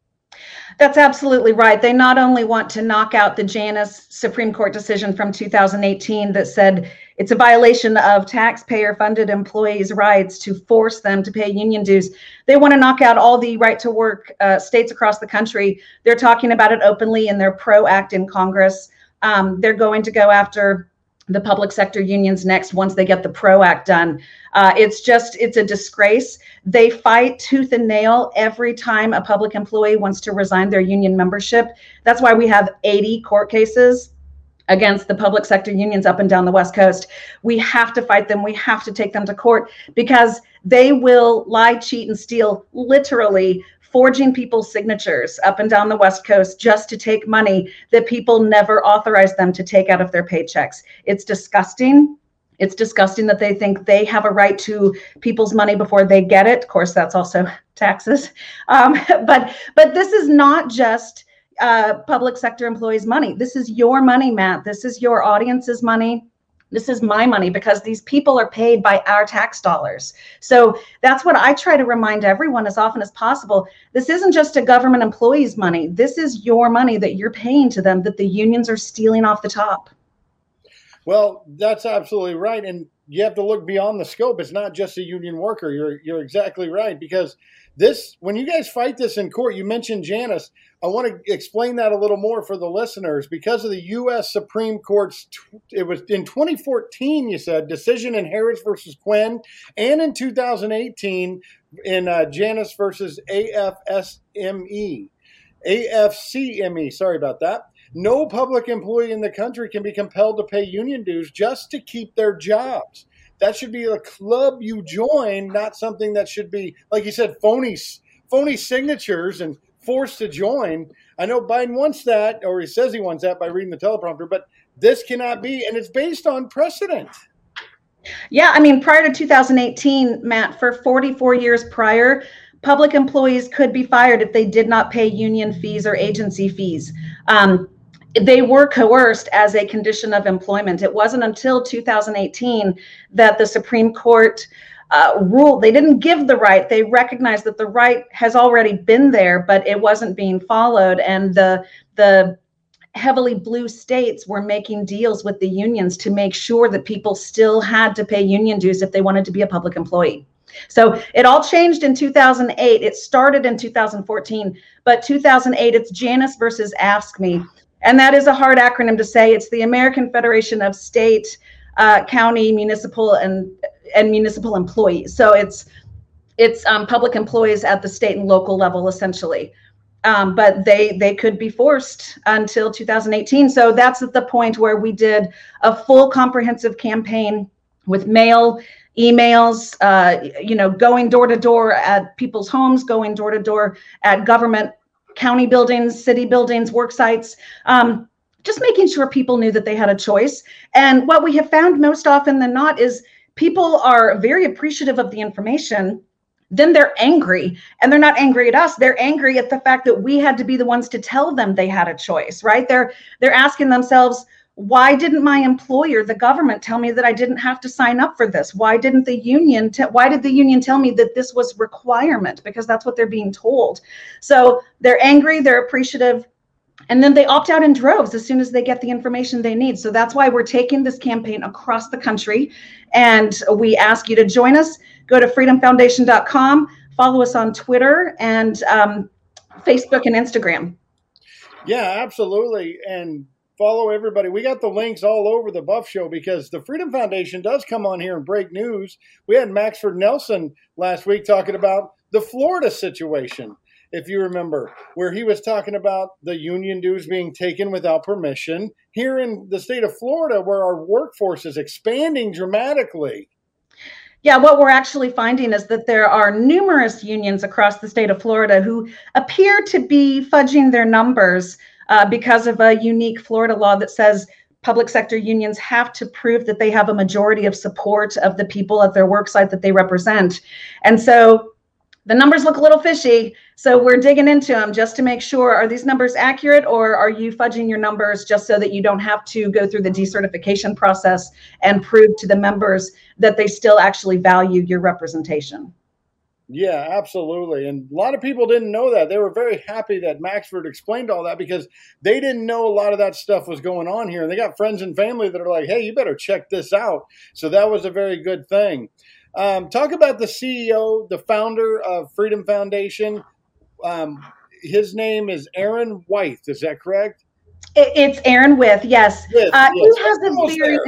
[SPEAKER 11] That's absolutely right. They not only want to knock out the Janus Supreme Court decision from 2018 that said it's a violation of taxpayer funded employees' rights to force them to pay union dues, they want to knock out all the right to work uh, states across the country. They're talking about it openly in their PRO Act in Congress. Um, they're going to go after the public sector unions next once they get the PRO Act done. Uh, it's just, it's a disgrace. They fight tooth and nail every time a public employee wants to resign their union membership. That's why we have 80 court cases against the public sector unions up and down the West Coast. We have to fight them. We have to take them to court because they will lie, cheat, and steal literally forging people's signatures up and down the West Coast just to take money that people never authorized them to take out of their paychecks. It's disgusting. It's disgusting that they think they have a right to people's money before they get it. Of course, that's also taxes. Um, but but this is not just uh, public sector employees' money. This is your money, Matt. This is your audience's money this is my money because these people are paid by our tax dollars. So that's what I try to remind everyone as often as possible. This isn't just a government employee's money. This is your money that you're paying to them that the unions are stealing off the top.
[SPEAKER 2] Well, that's absolutely right. And you have to look beyond the scope. It's not just a union worker. You're you're exactly right because this when you guys fight this in court, you mentioned Janus. I want to explain that a little more for the listeners because of the U.S. Supreme Court's. It was in 2014, you said decision in Harris versus Quinn, and in 2018 in uh, Janus versus AFSME. AFCME, sorry about that. No public employee in the country can be compelled to pay union dues just to keep their jobs. That should be a club you join, not something that should be, like you said, phony, phony signatures and forced to join. I know Biden wants that, or he says he wants that by reading the teleprompter, but this cannot be, and it's based on precedent.
[SPEAKER 11] Yeah, I mean, prior to 2018, Matt, for 44 years prior, public employees could be fired if they did not pay union fees or agency fees. Um, they were coerced as a condition of employment. It wasn't until 2018 that the Supreme Court uh, ruled they didn't give the right. They recognized that the right has already been there, but it wasn't being followed, and the the heavily blue states were making deals with the unions to make sure that people still had to pay union dues if they wanted to be a public employee. So it all changed in 2008. It started in 2014, but 2008, it's Janus versus AFSCME. And that is a hard acronym to say. It's the American Federation of State, uh, County, Municipal, and and municipal employees. So it's it's um, public employees at the state and local level, essentially. Um, but they they could be forced until 2018. So that's at the point where we did a full comprehensive campaign with mail, emails, uh, you know, going door to door at people's homes, going door to door at government, county buildings, city buildings, work sites. Um, just making sure people knew that they had a choice. And what we have found most often than not is people are very appreciative of the information then they're angry and they're not angry at us they're angry at the fact that we had to be the ones to tell them they had a choice right they're they're asking themselves why didn't my employer the government tell me that i didn't have to sign up for this why didn't the union why did the union tell me that this was requirement because that's what they're being told so they're angry they're appreciative and then they opt out in droves as soon as they get the information they need so that's why we're taking this campaign across the country and we ask you to join us go to freedomfoundation.com, follow us on Twitter and um, Facebook and Instagram.
[SPEAKER 2] Yeah, absolutely. And follow everybody. We got the links all over the Buff Show because the Freedom Foundation does come on here and break news. We had Maxford Nelson last week talking about the Florida situation, if you remember, where he was talking about the union dues being taken without permission. Here in the state of Florida, where our workforce is expanding dramatically,
[SPEAKER 11] yeah, what we're actually finding is that there are numerous unions across the state of Florida who appear to be fudging their numbers uh, because of a unique Florida law that says public sector unions have to prove that they have a majority of support of the people at their worksite that they represent. And so the numbers look a little fishy. So we're digging into them just to make sure are these numbers accurate or are you fudging your numbers just so that you don't have to go through the decertification process and prove to the members that they still actually value your representation?
[SPEAKER 2] Yeah, absolutely. And a lot of people didn't know that. They were very happy that Maxford explained all that because they didn't know a lot of that stuff was going on here. And they got friends and family that are like, hey, you better check this out. So that was a very good thing. Um, talk about the CEO, the founder of Freedom Foundation. Um, his name is Aaron White. Is that correct?
[SPEAKER 11] It's Aaron Withe, yes. Withe, uh, yes. He has a very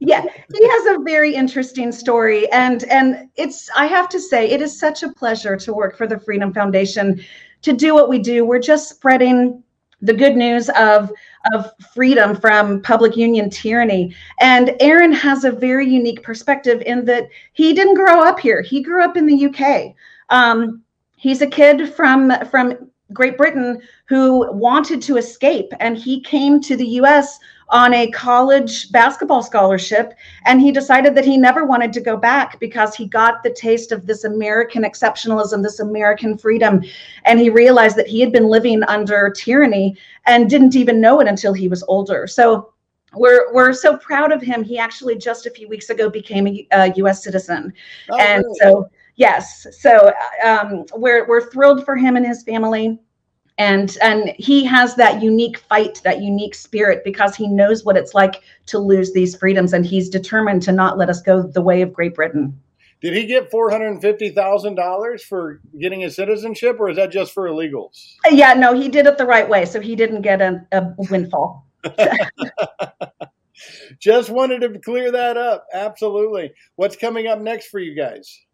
[SPEAKER 11] yeah, he has a very interesting story, and and it's I have to say it is such a pleasure to work for the Freedom Foundation, to do what we do. We're just spreading the good news of of freedom from public union tyranny. And Aaron has a very unique perspective in that he didn't grow up here. He grew up in the UK. Um, he's a kid from from Great Britain who wanted to escape, and he came to the U.S on a college basketball scholarship. And he decided that he never wanted to go back because he got the taste of this American exceptionalism, this American freedom. And he realized that he had been living under tyranny and didn't even know it until he was older. So we're we're so proud of him. He actually just a few weeks ago became a, a U.S. citizen, oh, and really? so yes, so um, we're we're thrilled for him and his family and and he has that unique fight that unique spirit because he knows what it's like to lose these freedoms and he's determined to not let us go the way of great britain.
[SPEAKER 2] Did he get $450000 for getting his citizenship or is that just for illegals?
[SPEAKER 11] Uh, yeah no he did it the right way so he didn't get a, a windfall.
[SPEAKER 2] Just wanted to clear that up. Absolutely. What's coming up next for you guys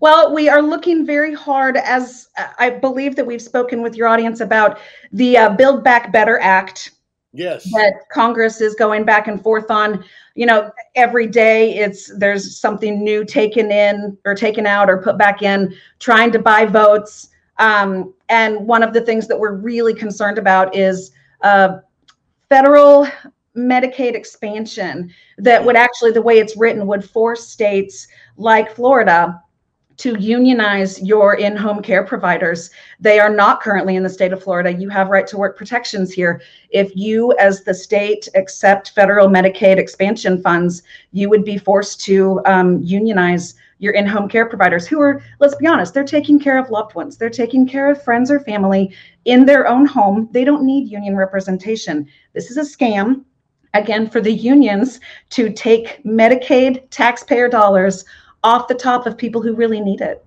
[SPEAKER 11] Well, we are looking very hard, as I believe that we've spoken with your audience about the uh, Build Back Better Act.
[SPEAKER 2] Yes.
[SPEAKER 11] That Congress is going back and forth on. You know, every day it's there's something new taken in or taken out or put back in, trying to buy votes. Um, and one of the things that we're really concerned about is uh, federal Medicaid expansion that would actually, the way it's written, would force states like Florida to unionize your in-home care providers. They are not currently in the state of Florida. You have right to work protections here. If you as the state accept federal Medicaid expansion funds, you would be forced to um, unionize your in-home care providers who are let's be honest they're taking care of loved ones they're taking care of friends or family in their own home they don't need union representation this is a scam again for the unions to take medicaid taxpayer dollars off the top of people who really need it.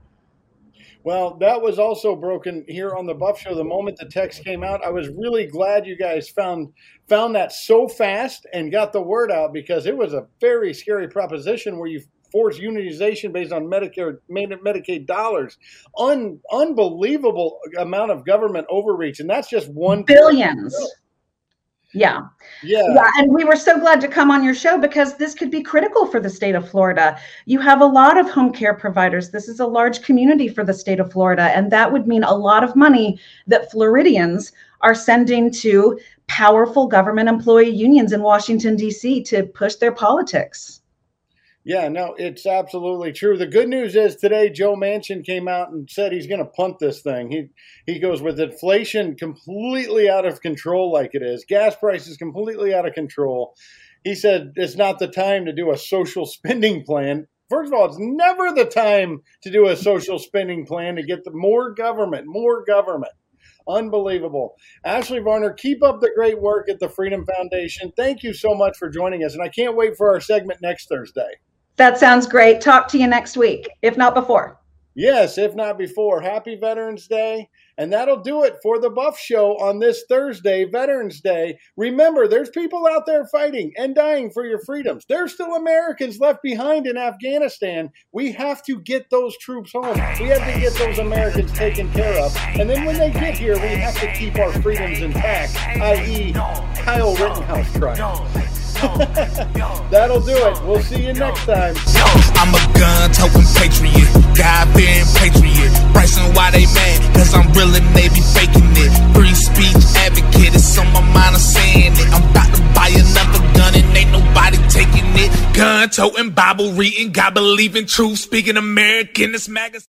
[SPEAKER 2] Well, that was also broken here on the Buff Show. The moment the text came out, I was really glad you guys found found that so fast and got the word out because it was a very scary proposition where you force unionization based on Medicare Medicaid dollars. Un, unbelievable amount of government overreach, and that's just one
[SPEAKER 11] billions. Yeah.
[SPEAKER 2] Yeah.
[SPEAKER 11] Yeah. And we were so glad to come on your show because this could be critical for the state of Florida. You have a lot of home care providers. This is a large community for the state of Florida. And that would mean a lot of money that Floridians are sending to powerful government employee unions in Washington, D.C. to push their politics.
[SPEAKER 2] Yeah, no, it's absolutely true. The good news is today Joe Manchin came out and said he's going to punt this thing. He he goes with inflation completely out of control like it is. Gas prices completely out of control. He said it's not the time to do a social spending plan. First of all, it's never the time to do a social spending plan to get the more government, more government. Unbelievable. Ashley Varner, keep up the great work at the Freedom Foundation. Thank you so much for joining us. And I can't wait for our segment next Thursday.
[SPEAKER 11] That sounds great. Talk to you next week, if not before.
[SPEAKER 2] Yes, if not before. Happy Veterans Day. And that'll do it for the Buff Show on this Thursday, Veterans Day. Remember, there's people out there fighting and dying for your freedoms. There's still Americans left behind in Afghanistan. We have to get those troops home. We have to get those Americans taken care of. And then when they get here, we have to keep our freedoms intact, i.e., Kyle Rittenhouse trial. That'll do it. We'll see you next time.
[SPEAKER 13] I'm a gun toting patriot, God bearing patriot. Bryson, why they mad? Cause I'm real and they be faking it. Free speech advocate, it's on my mind, I'm saying it. I'm about to buy another gun and ain't nobody taking it. Gun toting, Bible reading, God believing truth, speaking American, this magazine.